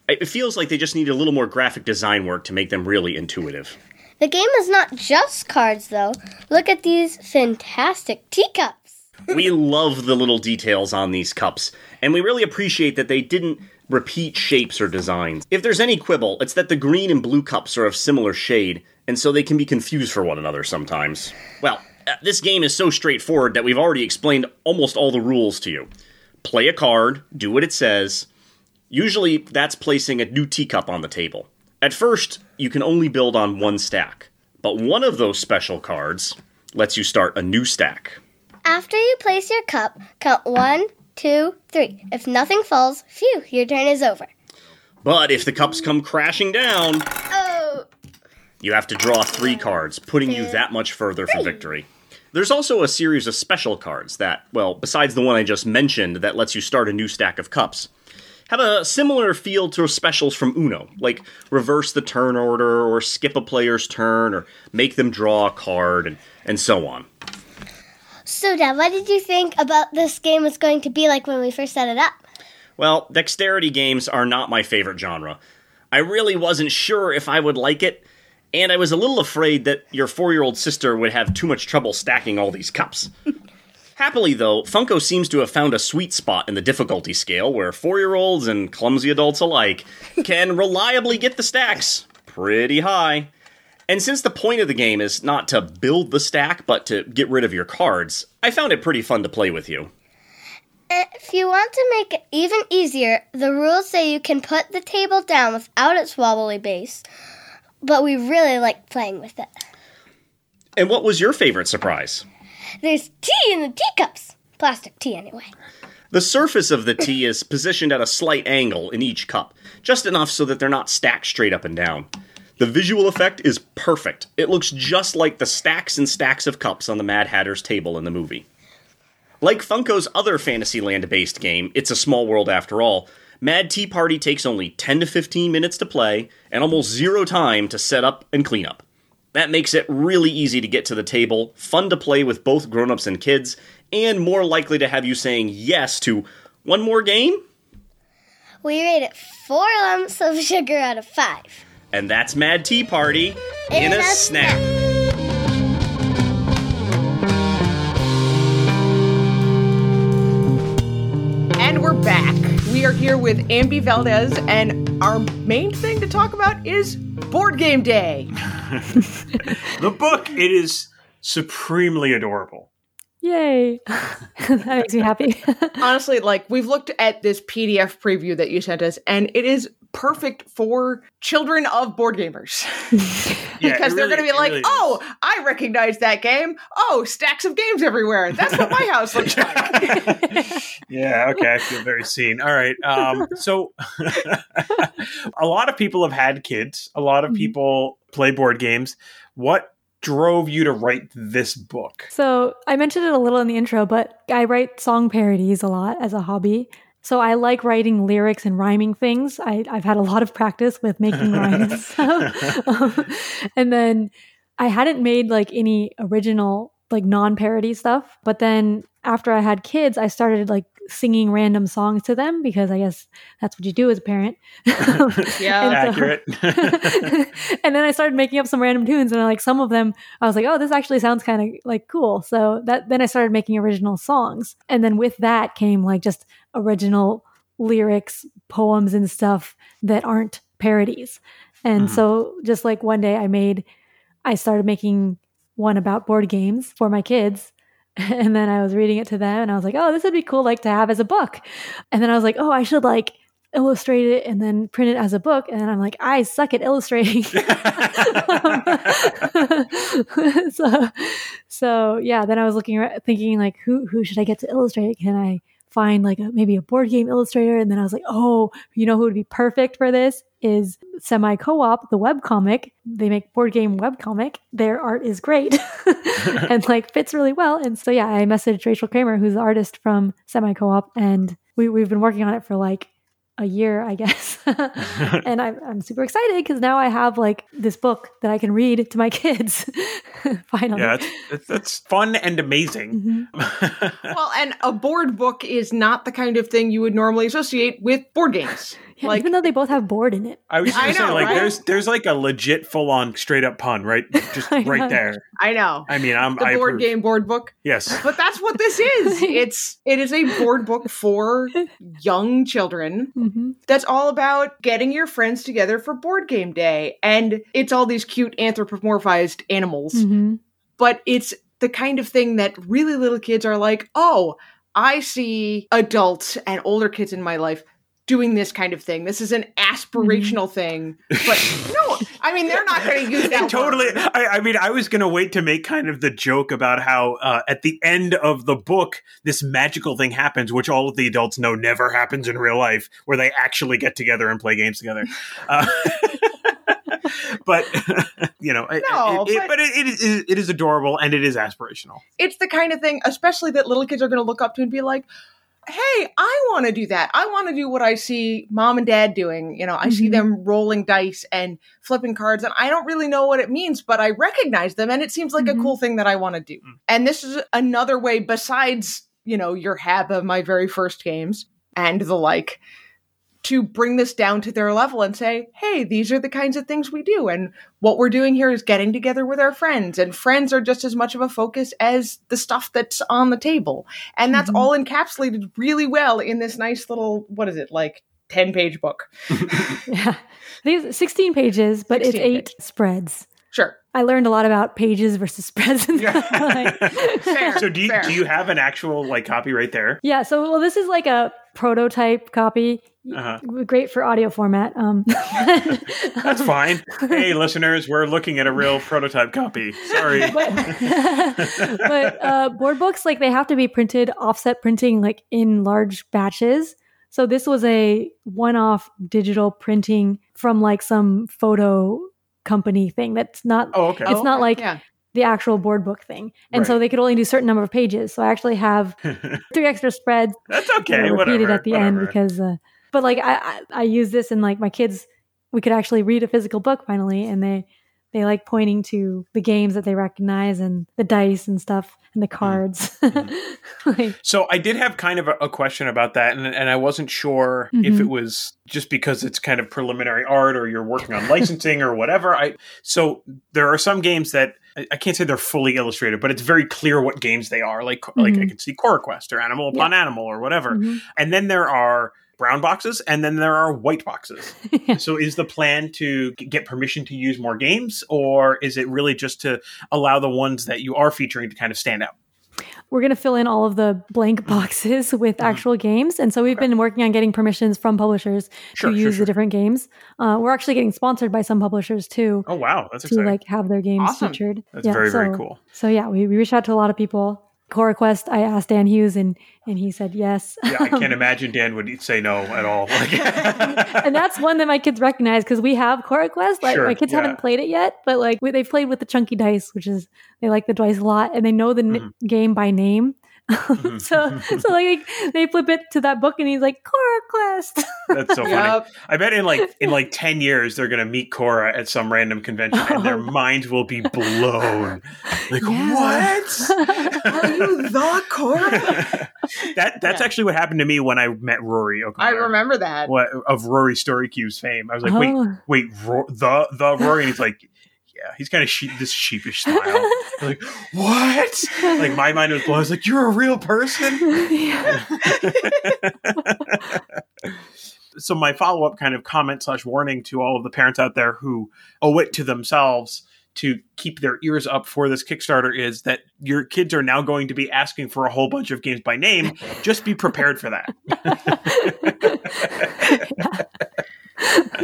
S5: It feels like they just need a little more graphic design work to make them really intuitive.
S4: The game is not just cards, though. Look at these fantastic teacups.
S5: we love the little details on these cups, and we really appreciate that they didn't repeat shapes or designs. If there's any quibble, it's that the green and blue cups are of similar shade, and so they can be confused for one another sometimes. Well, uh, this game is so straightforward that we've already explained almost all the rules to you. Play a card, do what it says. Usually, that's placing a new teacup on the table. At first, you can only build on one stack, but one of those special cards lets you start a new stack.
S4: After you place your cup, count one, two, three. If nothing falls, phew, your turn is over.
S5: But if the cups come crashing down,
S4: Oh,
S5: you have to draw three cards, putting you that much further from victory. There's also a series of special cards that, well, besides the one I just mentioned that lets you start a new stack of cups, have a similar feel to specials from Uno, like reverse the turn order, or skip a player's turn, or make them draw a card, and, and so on.
S4: so Dad, what did you think about this game was going to be like when we first set it up?
S5: Well, dexterity games are not my favorite genre. I really wasn't sure if I would like it, and I was a little afraid that your four year old sister would have too much trouble stacking all these cups. Happily, though, Funko seems to have found a sweet spot in the difficulty scale where four year olds and clumsy adults alike can reliably get the stacks pretty high. And since the point of the game is not to build the stack, but to get rid of your cards, I found it pretty fun to play with you.
S4: If you want to make it even easier, the rules say you can put the table down without its wobbly base, but we really like playing with it.
S5: And what was your favorite surprise?
S4: There's tea in the teacups. Plastic tea, anyway.
S5: The surface of the tea is positioned at a slight angle in each cup, just enough so that they're not stacked straight up and down. The visual effect is perfect. It looks just like the stacks and stacks of cups on the Mad Hatter's table in the movie. Like Funko's other Fantasyland based game, It's a Small World After All, Mad Tea Party takes only 10 to 15 minutes to play and almost zero time to set up and clean up. That makes it really easy to get to the table, fun to play with both grown-ups and kids, and more likely to have you saying yes to one more game?
S4: We rate it four lumps of sugar out of five.
S5: And that's Mad Tea Party in, a, snap.
S1: And we're back. We are here with Ambie Valdés, and our main thing to talk about is Board Game Day.
S2: The book, it is supremely adorable.
S3: Yay. that makes me happy.
S1: Honestly, like we've looked at this PDF preview that you sent us, and it is perfect for children of board gamers
S2: Yeah,
S1: because
S2: it
S1: they're
S2: really-
S1: going to be like,
S2: really is.
S1: "Oh, I recognize that game. Oh, stacks of games everywhere. That's what my house looks like."
S2: Yeah, okay, I feel very seen. All right. Um, so a lot of people have had kids, a lot of
S3: Mhm.
S2: people play board games. What drove you to write this book?
S3: So I mentioned it a little in the intro, but I write song parodies a lot as a hobby. So I like writing lyrics and rhyming things. I, I've had a lot of practice with making rhymes and. Um, and then I hadn't made like any original, like non parody stuff. But then after I had kids, I started like singing random songs to them because I guess that's what you do as a parent.
S1: Yeah.
S3: And so-
S2: Accurate.
S3: and then I started making up some random tunes, and I, like some of them, I was like, "Oh, this actually sounds kind of like cool." So that then I started making original songs, and then with that came like just original lyrics, poems, and stuff that aren't parodies. And
S2: Mhm.
S3: so, just like one day, I made, I started making one about board games for my kids. And then I was reading it to them, and I was like, "Oh, this would be cool, like to have as a book." And then I was like, "Oh, I should like illustrate it and then print it as a book." And then I'm like, "I suck at illustrating." so, so yeah. Then I was looking, ar- thinking like, who who should I get to illustrate? Can I find like a, maybe a board game illustrator? And then I was like, oh, you know who would be perfect for this is Semi Co-op, the web comic. They make board game web comic. Their art is great and like fits really well. And so yeah, I messaged Rachel Kramer, who's the artist from Semi Co-op, and we we've been working on it for like a year, I guess. and I'm, I'm super excited because now I have like this book that I can read to my kids. Finally.
S2: yeah, that's, that's, that's fun and amazing.
S3: Mhm.
S1: well, and a board book is not the kind of thing you would normally associate with board games.
S3: Yeah,
S1: Like
S3: even though they both have board in it.
S2: I was just
S1: I
S2: gonna say, like,
S1: right?
S2: there's there's like a legit full on straight up pun, right? Just right
S3: know.
S2: there.
S1: I know
S2: I mean, I'm
S1: the
S2: I
S1: board
S2: approve.
S1: game board book,
S2: Yes.
S1: but that's what this is. It's it is a board book for young children
S3: hmm
S1: that's all about getting your friends together for board game day, and it's all these cute anthropomorphized animals.
S3: hmm
S1: but it's the kind of thing that really little kids are like, oh, I see adults and older kids in my life doing this kind of thing. This is an aspirational thing. But no, I mean, they're not going to use that.
S2: totally. I, I mean, I was going to wait to make kind of the joke about how uh, at the end of the book, this magical thing happens, which all of the adults know never happens in real life, where they actually get together and play games together. Uh, but you know,
S1: No,
S2: it, it-
S1: but-
S2: but it, it, is, it is adorable and it is aspirational.
S1: It's the kind of thing, especially that little kids are going to look up to and be like, hey, I want to do that. I want to do what I see mom and dad doing. You know, I see
S3: Mhm.
S1: them rolling dice and flipping cards, and I don't really know what it means, but I recognize them, and it seems like
S3: Mhm.
S1: a cool thing that I want to do.
S2: Mm.
S1: And this is another way, besides, you know, your HABA my very first games, and the like, to bring this down to their level and say, hey, these are the kinds of things we do. And what we're doing here is getting together with our friends. And friends are just as much of a focus as the stuff that's on the table. And that's
S3: Mhm.
S1: all encapsulated really well in this nice little, what is it, like 10 page book.
S3: Yeah. These 16 pages, but it's
S1: 16
S3: eight spreads.
S1: Sure.
S3: I learned a lot about pages versus spreads. And
S2: Yeah.
S1: Fair.
S2: So do you,
S1: Fair.
S2: do you have an actual like copy right there?
S3: yeah. So, well, this is like a prototype copy.
S2: Uh-huh.
S3: Great for audio format. Um,
S2: That's fine. hey, listeners, we're looking at a real prototype copy. Sorry.
S3: but uh, board books like they have to be printed offset printing like in large batches so this was a one-off digital printing from like some photo company thing that's not
S2: oh, okay.
S3: It's not like-
S1: yeah.
S3: the actual board book thing and so they could only do a certain number of pages so i actually have three extra spreads
S2: That's
S3: that
S2: okay.
S3: are repeated
S2: Whatever.
S3: at the
S2: whatever.
S3: end because uh, but like I, I i use this and like my kids we could actually read a physical book finally and they they like pointing to the games that they recognize and the dice and stuff and the cards like,
S2: So I did have kind of a, a question about that, and, and I wasn't sure if
S3: Mhm.
S2: it was just because it's kind of preliminary art or you're working on licensing or whatever. I so there are some games that I, I can't say they're fully illustrated, but it's very clear what games they are. Like like I
S3: Mhm.
S2: can see Cora Quest or Animal Upon Animal or whatever,
S3: mhm.
S2: and then there are brown boxes and then there are white boxes.
S3: Yeah.
S2: So is the plan to get permission to use more games or is it really just to allow the ones that you are featuring to kind of stand out?
S3: we're going to fill in all of the blank boxes with actual games and so we've been working on getting permissions from publishers
S2: Sure,
S3: to use
S2: sure.
S3: the different games uh, we're actually getting sponsored by some publishers too
S2: Oh wow, that's
S3: to
S2: exciting.
S3: like have their games
S1: Awesome.
S3: featured
S2: that's very very
S3: so-
S2: cool.
S3: So yeah, we, we reached out to a lot of people. Cora Quest, I asked Dan Hughes and and he said yes.
S2: Yeah, I can't imagine Dan would say no at all.
S3: And that's one that my kids recognize because we have Cora Quest. Like
S2: Sure,
S3: my kids
S2: yeah.
S3: haven't played it yet, but like we, they've played with the chunky dice, which is they like the dice a lot, and they know the
S2: Mm-hmm.
S3: game by name. so mm-hmm. so like they flip it to that book, and he's like Cora Quest.
S2: that's so funny.
S1: Yep.
S2: I bet in like in like ten years they're gonna meet Cora at some random convention and their minds will be blown. Like
S3: Yeah.
S2: what?
S1: Are you the Cora?
S2: that that's
S1: Yeah.
S2: actually what happened to me when I met Rory
S1: I remember that.
S2: what of Rory's Story Cubes fame. I was like, wait,
S3: Oh.
S2: wait, Ro- the the Rory, and he's like, yeah, he's kind of sheep, this sheepish smile. Like, what? Like my mind was blown. I was like, you're a real person.
S3: Yeah.
S2: so my follow-up kind of comment slash warning to all of the parents out there who owe it to themselves to keep their ears up for this Kickstarter is that your kids are now going to be asking for a whole bunch of games by name. Just be prepared for that.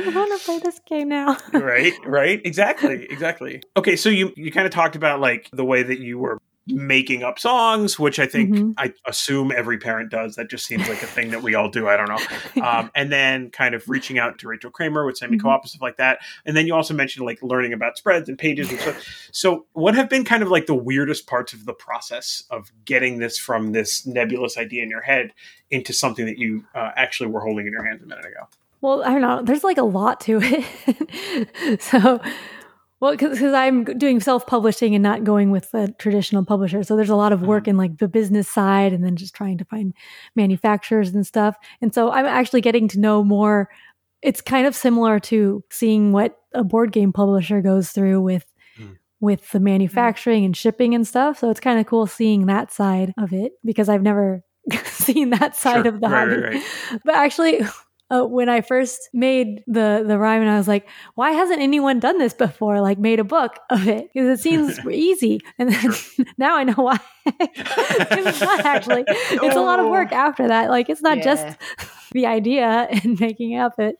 S3: I want to play this game now.
S2: right right exactly exactly. Okay so you you kind of talked about like the way that you were making up songs which i think
S3: Mhm.
S2: i assume every parent does. That just seems like a thing that we all do i don't know. Um, and then kind of reaching out to rachel kramer with semi co-op and stuff like that. And then you also mentioned like learning about spreads and pages and stuff. So what have been kind of like the weirdest parts of the process of getting this from this nebulous idea in your head into something that you uh, actually were holding in your hands a minute ago
S3: Well, I don't know. There's like a lot to it. so, well, because I'm doing self publishing and not going with the traditional publisher. So there's a lot of work in like the business side and then just trying to find manufacturers and stuff. And so I'm actually getting to know more it's kind of similar to seeing what a board game publisher goes through with
S2: Mm.
S3: with the manufacturing and shipping and stuff. So it's kind of cool seeing that side of it because I've never seen that side
S2: Sure.
S3: of the
S2: Right,
S3: hobby.
S2: right, right.
S3: But actually, uh, when I first made the the rhyme, and I was like, "Why hasn't anyone done this before? Like, made a book of it because it seems easy." And then now I know why. it's not actually. It's a lot of work after that. Like, it's not
S1: Yeah.
S3: just the idea and making up it.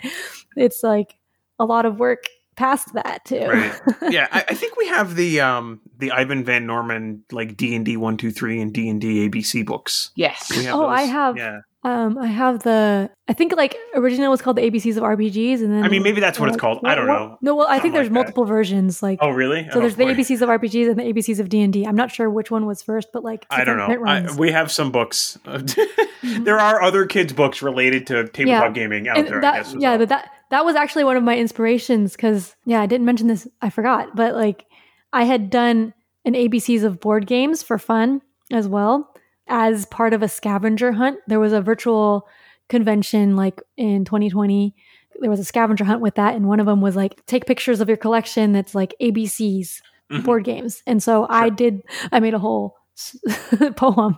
S3: It's like a lot of work past that too.
S2: Right. yeah, I, I think we have the um the Ivan Van Norman like D and D one two three and D and D ABC books.
S1: Yes.
S2: We have
S3: Oh, I have-
S2: Yeah,
S3: Um, I have the. I think like originally it was called the ABCs of RPGs, and then
S2: I mean maybe that's what it's
S3: like,
S2: called. I don't
S3: what-
S2: know.
S3: No, well, I think there's
S2: like that.
S3: multiple versions. Like,
S2: Oh really?
S3: so
S2: Oh,
S3: there's the
S2: boy.
S3: ABCs of RPGs and the ABCs of D and D. I'm not sure which one was first, but like
S2: I don't know. I, we have some books. there are other kids' books related to tabletop
S3: Yeah.
S2: gaming out
S3: And
S2: there. I
S3: that-
S2: guess,
S3: yeah,
S2: well.
S3: but that that was actually one of my inspirations because yeah, I didn't mention this. I forgot, but like I had done an ABCs of board games for fun as well as part of a scavenger hunt. There was a virtual convention like in 2020. There was a scavenger hunt with that, and one of them was like take pictures of your collection that's like ABCs
S2: Mhm.
S3: board games. And so I did. I made a whole poem,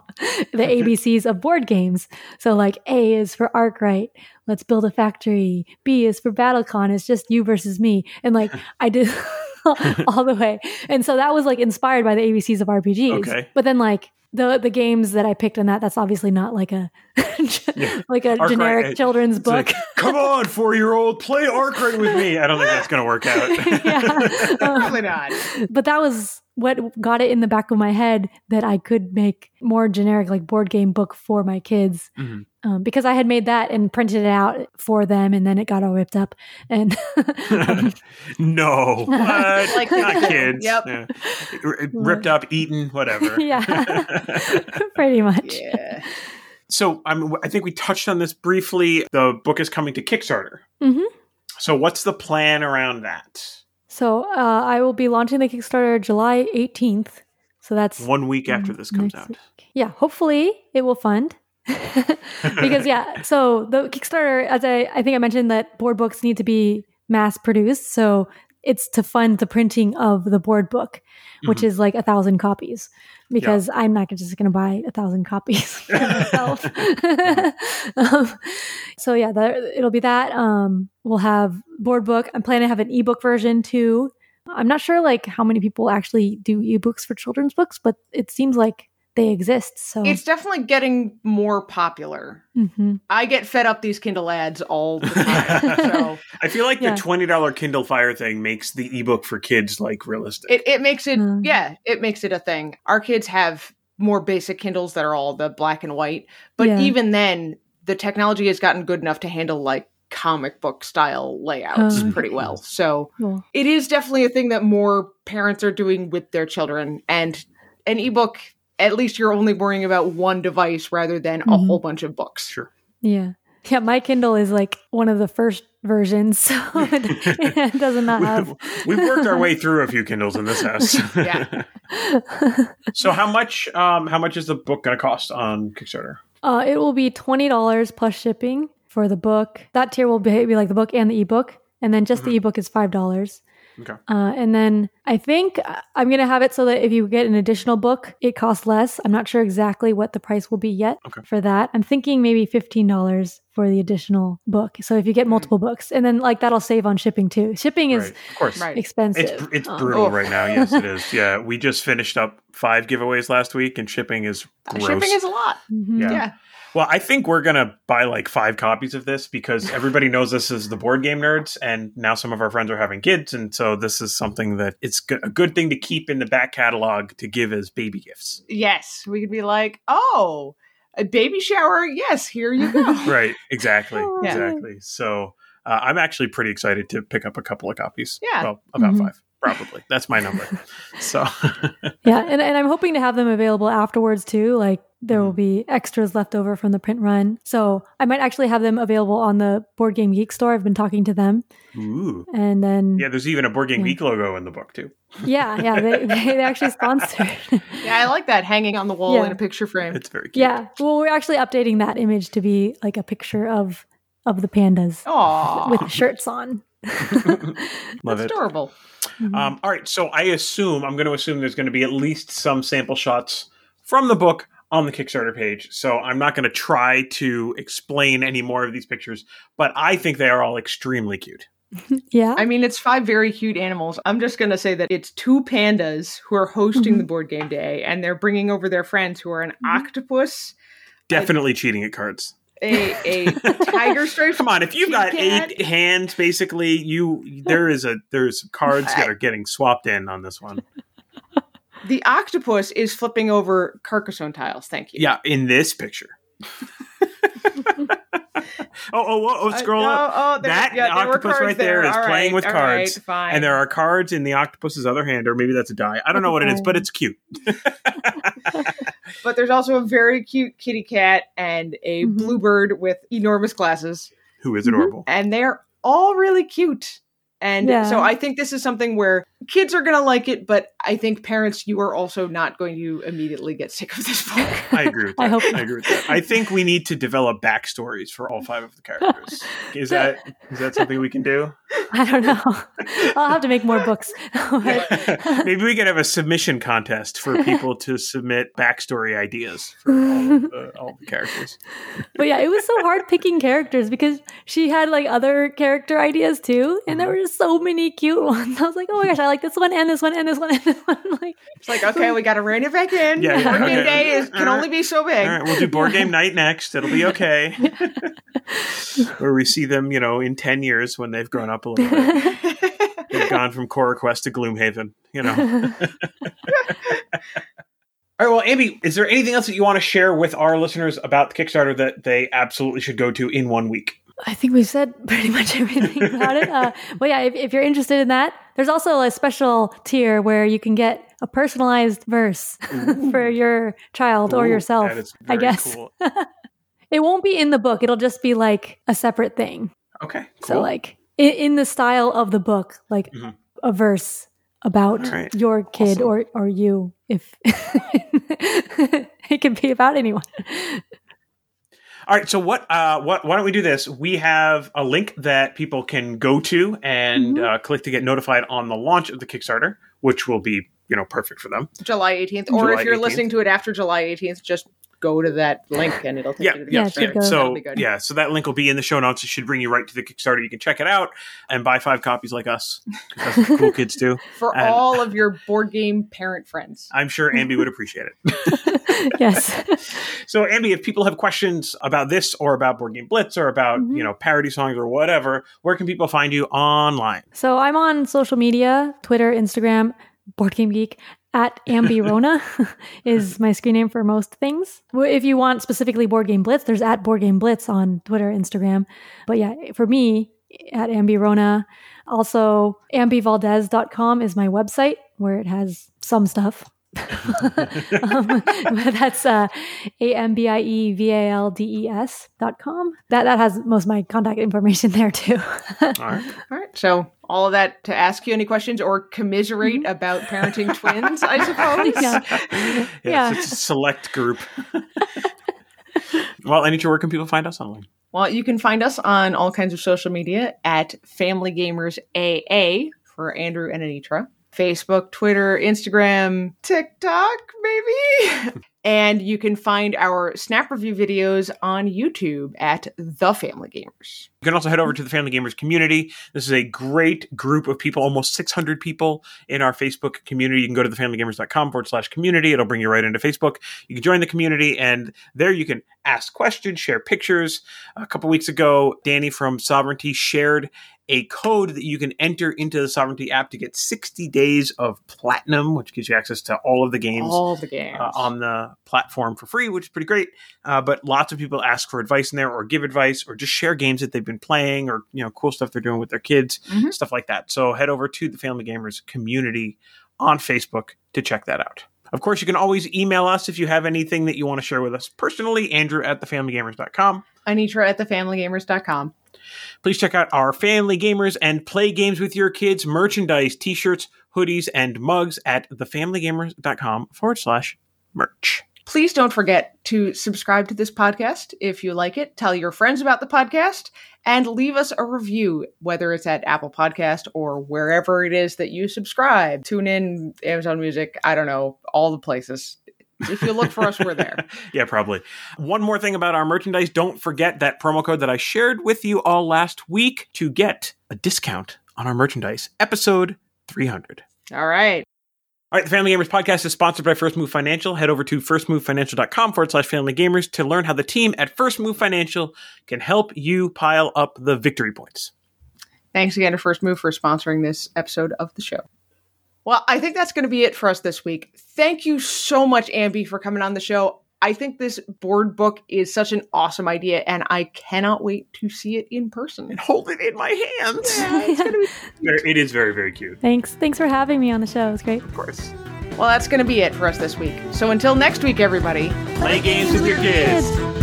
S3: the ABCs of board games. So like A is for Arkwright, let's build a factory. B is for BattleCon, it's just you versus me. And like I did all the way. And so that was like inspired by the ABCs of RPGs.
S2: Okay.
S3: But then like the the games that I picked on that, that's obviously not like a like a
S2: Arkwright,
S3: generic
S2: it-
S3: children's book.
S2: like, Come on, four year old, play Arkwright with me. I don't think that's going to work out.
S3: yeah. Um,
S1: Probably not.
S3: but that was what got it in the back of my head that I could make more generic like board game book for my kids
S2: Mhm.
S3: Um, because I had made that and printed it out for them and then it got all ripped up and
S2: no, what?
S1: Like
S2: not
S1: kids Yep.
S2: Yeah. Ripped up, eaten, whatever.
S3: yeah pretty much
S1: Yeah.
S2: so I'm, I think we touched on this briefly. The book is coming to Kickstarter.
S3: Mhm.
S2: So what's the plan around that?
S3: so uh, I will be launching the Kickstarter July 18th so that's
S2: One week after
S3: Mm,
S2: this comes out.
S3: week. yeah hopefully it will fund because yeah so the kickstarter as I, I think i mentioned that board books need to be mass produced so it's to fund the printing of the board book which
S2: Mhm.
S3: is like a thousand copies. Because i'm not just going to buy a thousand copies for myself. Um, so yeah it'll be that. Um, we'll have board book i'm planning to have an ebook version too. I'm not sure like how many people actually do ebooks for children's books but it seems like they exist so
S1: It's definitely getting more popular.
S3: Mhm.
S1: I get fed up these Kindle ads all the time. so
S2: I feel like
S3: Yeah.
S2: the twenty dollar Kindle Fire thing makes the ebook for kids like realistic.
S1: it, it makes it
S3: Mm.
S1: yeah, it makes it a thing. Our kids have more basic Kindles that are all the black and white. But
S3: Yeah.
S1: even then, the technology has gotten good enough to handle like comic book style layouts
S3: Oh,
S1: pretty well. So
S3: Cool.
S1: it is definitely a thing that more parents are doing with their children. And an ebook, at least you're only worrying about one device rather than a
S3: Mhm.
S1: whole bunch of books.
S2: Sure.
S3: Yeah. Yeah, my Kindle is like one of the first versions, so it, it does not have.
S2: We've worked our way through a few Kindles in this house.
S1: Yeah.
S2: so how much um how much is the book going to cost on Kickstarter?
S3: uh, it will be twenty dollars plus shipping for the book. That tier will be, be like the book and the ebook, and then just the ebook is five dollars.
S2: Okay.
S3: Uh, and then I think uh, I'm going to have it so that if you get an additional book, it costs less. I'm not sure exactly what the price will be yet
S2: Okay.
S3: for that. I'm thinking maybe $15 for the additional book. So if you get multiple books, and then like that'll save on shipping too. Shipping is
S2: right. Of course.
S1: Right.
S3: expensive.
S2: It's it's
S3: Um,
S2: brutal
S1: Oh.
S2: right now. Yes, it is. Yeah, we just finished up five giveaways last week, and shipping is
S1: Uh,
S2: gross.
S1: Shipping is a lot.
S3: mhm.
S2: Yeah.
S1: Yeah.
S2: Well, I think we're gonna buy like five copies of this because everybody knows this as the board game nerds, and now some of our friends are having kids, and so this is something that it's go- a good thing to keep in the back catalog to give as baby gifts.
S1: Yes. We could be like, oh, a baby shower. Yes, here you go.
S2: Right. Exactly.
S1: Yeah.
S2: Exactly. So uh, I'm actually pretty excited to pick up a couple of copies.
S1: Yeah.
S2: Well, about
S3: Mhm.
S2: five, probably. That's my number. so
S3: Yeah, and, and I'm hoping to have them available afterwards too. Like there
S2: Mm-hmm.
S3: will be extras left over from the print run. So I might actually have them available on the Board Game Geek store. I've been talking to them.
S2: Ooh.
S3: And then,
S2: Yeah, there's even a Board Game
S3: Yeah.
S2: Geek logo in the book too.
S3: yeah, yeah, they, they actually sponsored.
S1: Yeah, I like that hanging on the wall
S3: Yeah.
S1: in a picture frame.
S2: It's very cute.
S3: yeah, well, we're actually updating that image to be like a picture of of the pandas
S1: Aw,
S3: with shirts on.
S2: Love
S1: that's
S2: it.
S1: adorable.
S2: Um, all right, so I assume I'm going to assume there's going to be at least some sample shots from the book on the Kickstarter page. So I'm not going to try to explain any more of these pictures, but I think they are all extremely cute.
S3: Yeah.
S1: I mean, it's five very cute animals. I'm just going to say that it's two pandas who are hosting
S3: Mhm.
S1: the board game day, and they're bringing over their friends who are an
S3: Mhm.
S1: octopus,
S2: Definitely cheating at cards.
S1: a, a tiger stripe.
S2: Come on, if you've got
S1: Cat.
S2: eight hands, basically, you there is a there's cards that are getting swapped in on this one.
S1: The octopus is flipping over Carcassonne tiles. Thank you.
S2: Yeah, in this picture. oh, oh, oh, oh,
S1: Uh,
S2: scroll
S1: no,
S2: up.
S1: Oh, there,
S2: That
S1: yeah, there
S2: octopus
S1: cards
S2: right there is
S1: All
S2: playing with
S1: all right,
S2: cards,
S1: fine.
S2: And there are cards in the octopus's other hand, or maybe that's a die. I don't know what it is, but it's cute.
S1: but there's also a very cute kitty cat and a
S3: Mhm.
S1: bluebird with enormous glasses,
S2: Who is adorable.
S1: and they're all really cute. And
S3: Yeah.
S1: so I think this is something where kids are going to like it, but I think parents, you are also not going to immediately get sick of this book.
S2: I agree with that.
S3: I
S2: I, agree with that. I think we need to develop backstories for all five of the characters. Is that is that something we can do?
S3: I don't know. I'll have to make more books.
S2: Maybe we could have a submission contest for people to submit backstory ideas for all the, all the characters.
S3: But yeah, it was so hard picking characters because she had like other character ideas too, and there mm-hmm. were just so many cute ones. I was like, oh my gosh, I like this one and this one and this one and this one. Like,
S1: It's like, okay, we got to rein it back in.
S2: Yeah, yeah,
S1: Board game day is, can
S2: All right.
S1: only be so big.
S2: All right, we'll do board game night next. It'll be okay. Where we see them, you know, in ten years when they've grown up a little bit. They've gone from Cora Quest to Gloomhaven. You know. All right, well, Ambie, is there anything else that you want to share with our listeners about the Kickstarter that they absolutely should go to in one week?
S3: I think we've said pretty much everything about it. Uh, but yeah, if, if you're interested in that, there's also a special tier where you can get a personalized verse for your child or yourself. I guess
S2: cool.
S3: it won't be in the book; it'll just be like a separate thing.
S2: Okay, cool.
S3: So like in, in the style of the book, like
S2: Mhm.
S3: a verse about
S2: right.
S3: your kid
S2: Awesome.
S3: or or you. If it can be about anyone.
S2: All right, so what? Uh, what? Why don't we do this? We have a link that people can go to and
S3: Mhm.
S2: uh, click to get notified on the launch of the Kickstarter, which will be you know perfect for them.
S1: July 18th. Or
S2: July
S1: if you're
S2: 18th.
S1: listening to it after July 18th, just go to that link and it'll take
S2: Yeah,
S1: you to the
S2: yeah,
S3: Yeah,
S1: Kickstarter.
S3: go.
S2: So
S1: That'll be good.
S2: yeah, so that link will be in the show notes. It should bring you right to the Kickstarter. You can check it out and buy five copies like us. Cool kids do.
S1: For
S2: And-
S1: all of your board game parent friends.
S2: I'm sure Ambie would appreciate it.
S3: yes.
S2: So, Ambie, if people have questions about this or about Board Game Blitz or about
S3: Mhm.
S2: you know parody songs or whatever, where can people find you online?
S3: So I'm on social media, Twitter, Instagram, Board Game Geek. At Ambirona is my screen name for most things. If you want specifically Board Game Blitz, there's at Board Game Blitz on Twitter, Instagram. But yeah, for me, at Ambirona. Also, ambievaldes.com is my website where it has some stuff. um, that's uh, A-M-B-I-E-V-A-L-D-E-S dot com. That, that has most of my contact information there too.
S2: All right.
S1: All right. So all of that to ask you any questions or commiserate about parenting twins, I suppose.
S3: Yeah.
S2: yes,
S3: Yeah.
S2: it's a select group. well, Anitra, where can people find us online?
S1: Well, you can find us on all kinds of social media at Family Gamers AA for Andrew and Anitra. Facebook, Twitter, Instagram, TikTok, maybe. and you can find our Snap Review videos on YouTube at The Family Gamers.
S2: You can also head over to the Family Gamers community. This is a great group of people, almost 600 people in our Facebook community. You can go to thefamilygamers.com forward slash community. It'll bring you right into Facebook. You can join the community, and there you can ask questions, share pictures. A couple weeks ago, Danny from Sovereignty shared a code that you can enter into the Sovereignty app to get 60 days of platinum, which gives you access to all of the games
S1: All the games.
S2: uh, on the platform for free, which is pretty great. Uh, but lots of people ask for advice in there, or give advice, or just share games that they've been playing, or you know, cool stuff they're doing with their kids,
S1: Mhm.
S2: stuff like that. So head over to the Family Gamers community on Facebook to check that out. Of course, you can always email us if you have anything that you want to share with us personally. Andrew at thefamilygamers.com.
S1: Anitra at thefamilygamers.com.
S2: Please check out our Family Gamers and Play Games with Your Kids merchandise, t shirts, hoodies, and mugs at thefamilygamers.com forward slash merch.
S1: Please don't forget to subscribe to this podcast if you like it. Tell your friends about the podcast and leave us a review, whether it's at Apple Podcast or wherever it is that you subscribe. TuneIn, Amazon Music, I don't know, all the places. If you look for us, we're there.
S2: yeah, probably. One more thing about our merchandise don't forget that promo code that I shared with you all last week to get a discount on our merchandise. Episode 300.
S1: All right.
S2: All right, the Family Gamers podcast is sponsored by First Move Financial. Head over to firstmovefinancial.com forward slash family gamers to learn how the team at First Move Financial can help you pile up the victory points.
S1: Thanks again to First Move for sponsoring this episode of the show. Well, I think that's going to be it for us this week. Thank you so much, Ambie, for coming on the show. I think this board book is such an awesome idea, and I cannot wait to see it in person.
S2: And hold it in my hands.
S1: Yeah, it's be-
S2: It is very, very cute.
S3: Thanks. Thanks for having me on the show. It was great.
S2: Of course.
S1: well, that's going to be it for us this week. So until next week, everybody.
S2: Play games with your kids.
S3: Kids.